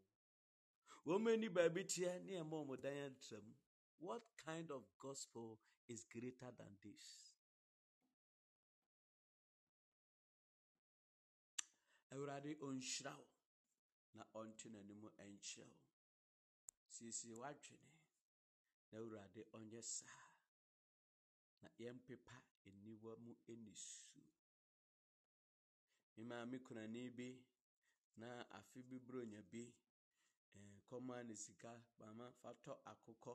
Wɔn ani baabi teɛ ne ɛma ɔmo dan atram. What kind of gospel is greater than this? Awurade ɔnhyira wo na ɔnte n'anim nkyerɛ wo. W'adwene na Awurade ɔnyɛ saa. Na yɛmpepa aniwa mu anisu. Me kunani bi na afe bi bronya bi eh, kɔmaa ne sika mama fa tɔ akokɔ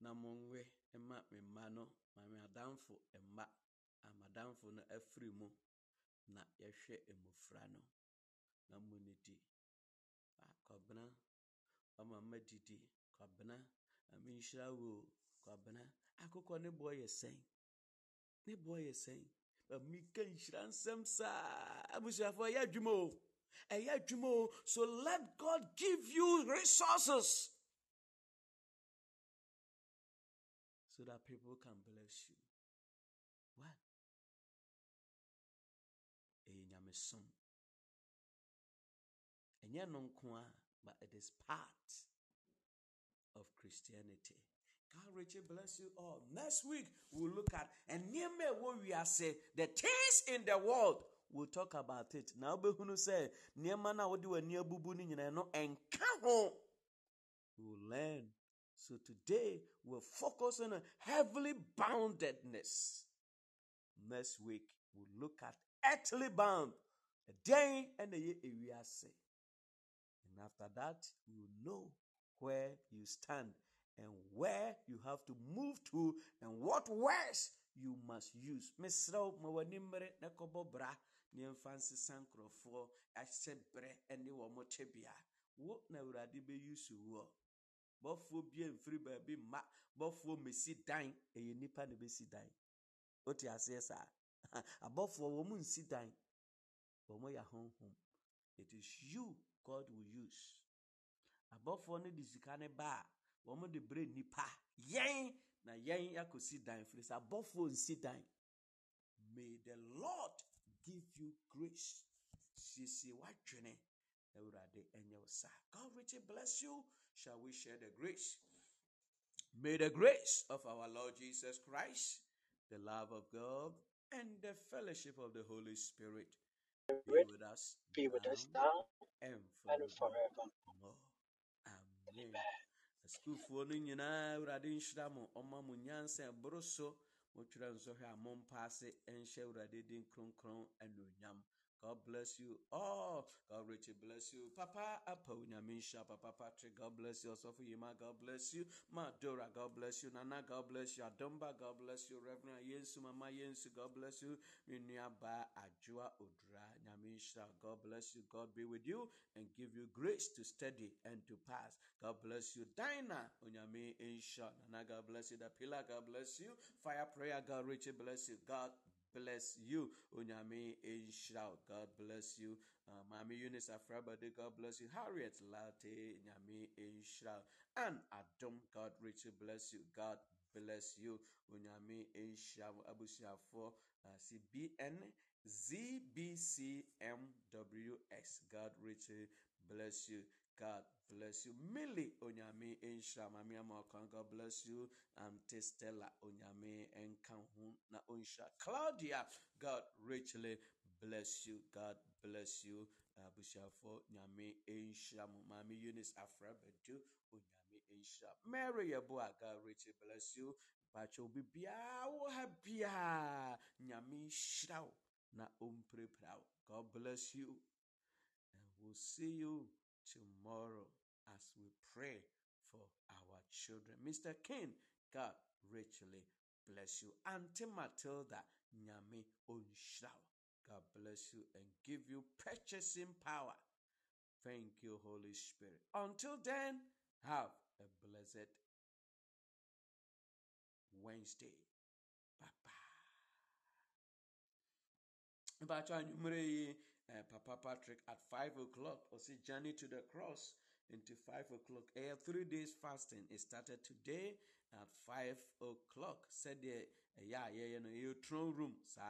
na monwe ma me mma no ma me adamfo mma a madamfo no afiri mu na yɛhwɛ mmɔfra no. Na mo ne di Ah, kwabena wama mma didi kwabena ame nhyira wo kwabena akokɔ ne boɔ yɛ sɛn ne boɔ yɛ sɛn. Mika nhyira nsɛm saa. Abusuafoɔ ɛyɛ adwuma o ɛyɛ adwuma o. So let god give you resources so that people can bless you one eh, ɛyɛ nyamesom ɛnyɛ no but it is part of christianity God richly bless you all. Next week, we'll look at and near me what we are saying, the things in the world. We'll talk about it. Now, behunu say, near mana what do a near bubu ni no and. We'll learn. So today, we'll focus on a heavenly boundedness. Next week, we'll look at earthly bound. A day and a year say. And after that, you know where you stand and where you have to move to and what words you must use. Bra. Bɔfoɔ bia mfiri baabi mma. Bɔfoɔ mmɛsi dan. Ɛyɛ nnipa na bɛsi dan. Wote aseɛ saa? Abɔfoɔ wɔn nsi dan. Wɔn yɛ honhom. It is you God will use. Abɔfoɔ no de sika ne ba a wɔn de brɛ nipa yɛn na yɛn akɔsi dan firi sɛ abɔfoɔ nsi dan. May the Lord give you grace. Siesie w'adwene Awurade ɛnyɛ wo saa. God richly bless you. Shall we share the grace? May the grace of our Lord Jesus Christ, the love of God, and the fellowship of the Holy Spirit be with us Be with us now and forevermore. forever. Amen. Asukuufoɔ no nyinaa Awurade nhyira mo ɔma mo nyansa ɛboro so motwerɛ nsɔhwɛ a mompaase Awurade din kronkron anuonyam God bless you all. God richly bless you. Papa Apa Unyamisha, Papa Patrick, God bless you. For Yima, God bless you. Madora, God bless you. Nana, God bless you. Adomba, God bless you. Reverend Yensu, Mama Yensu, God bless you. Minyaba Ajua Udra, Nyamisha, God bless you. God be with you and give you grace to study and to pass. God bless you. Dinah, Unyami Insha, Nana, God bless you. The pillar, God bless you. Fire prayer, God richly bless you. God bless you. Unyami Insha, God bless you. Uh, Mami Eunice Afrabade, God bless you. Harriet Latte, Nyami Insha, and Adam, God richly bless you. God bless you. Unyami Insha, Abusiafo, uh, CBN, ZBCMWX. God richly bless you. God bless you. Millie Onyame Insha Mami Amakan, God bless you. Um, Stella Onyame Enkanhu na Unsha. Claudia, God richly bless you. God bless you. Abushafo Nyame Insha Mami Eunice Afra Bedu Onyame Insha. Mary Yabua, God richly bless you. Pacho bibia wo ha bia Nyame Nhyira na omprepra wo. God bless you. And we'll see you tomorrow as we pray for our children. Mr. King, God richly bless you. Auntie Matilda, Nyame Onshraw. God bless you and give you purchasing power. Thank you, Holy Spirit. Until then, have a blessed Wednesday. Bye bye. But anwummere uh, Papa Patrick at 5 o'clock, see Journey to the Cross into 5 o'clock. Uh, three days fasting. It started today at 5 o'clock. Said the yeah, yeah, you know, you throne room. Sa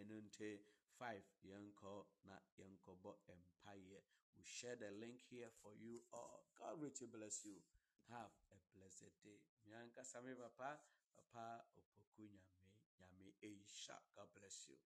enunte 5 yanko na yanko bo empire. We share the link here for you all. God richly bless you. Have a blessed day. Nyanka Sami Papa, Papa Opoku Nyame, Nyame Aisha. God bless you.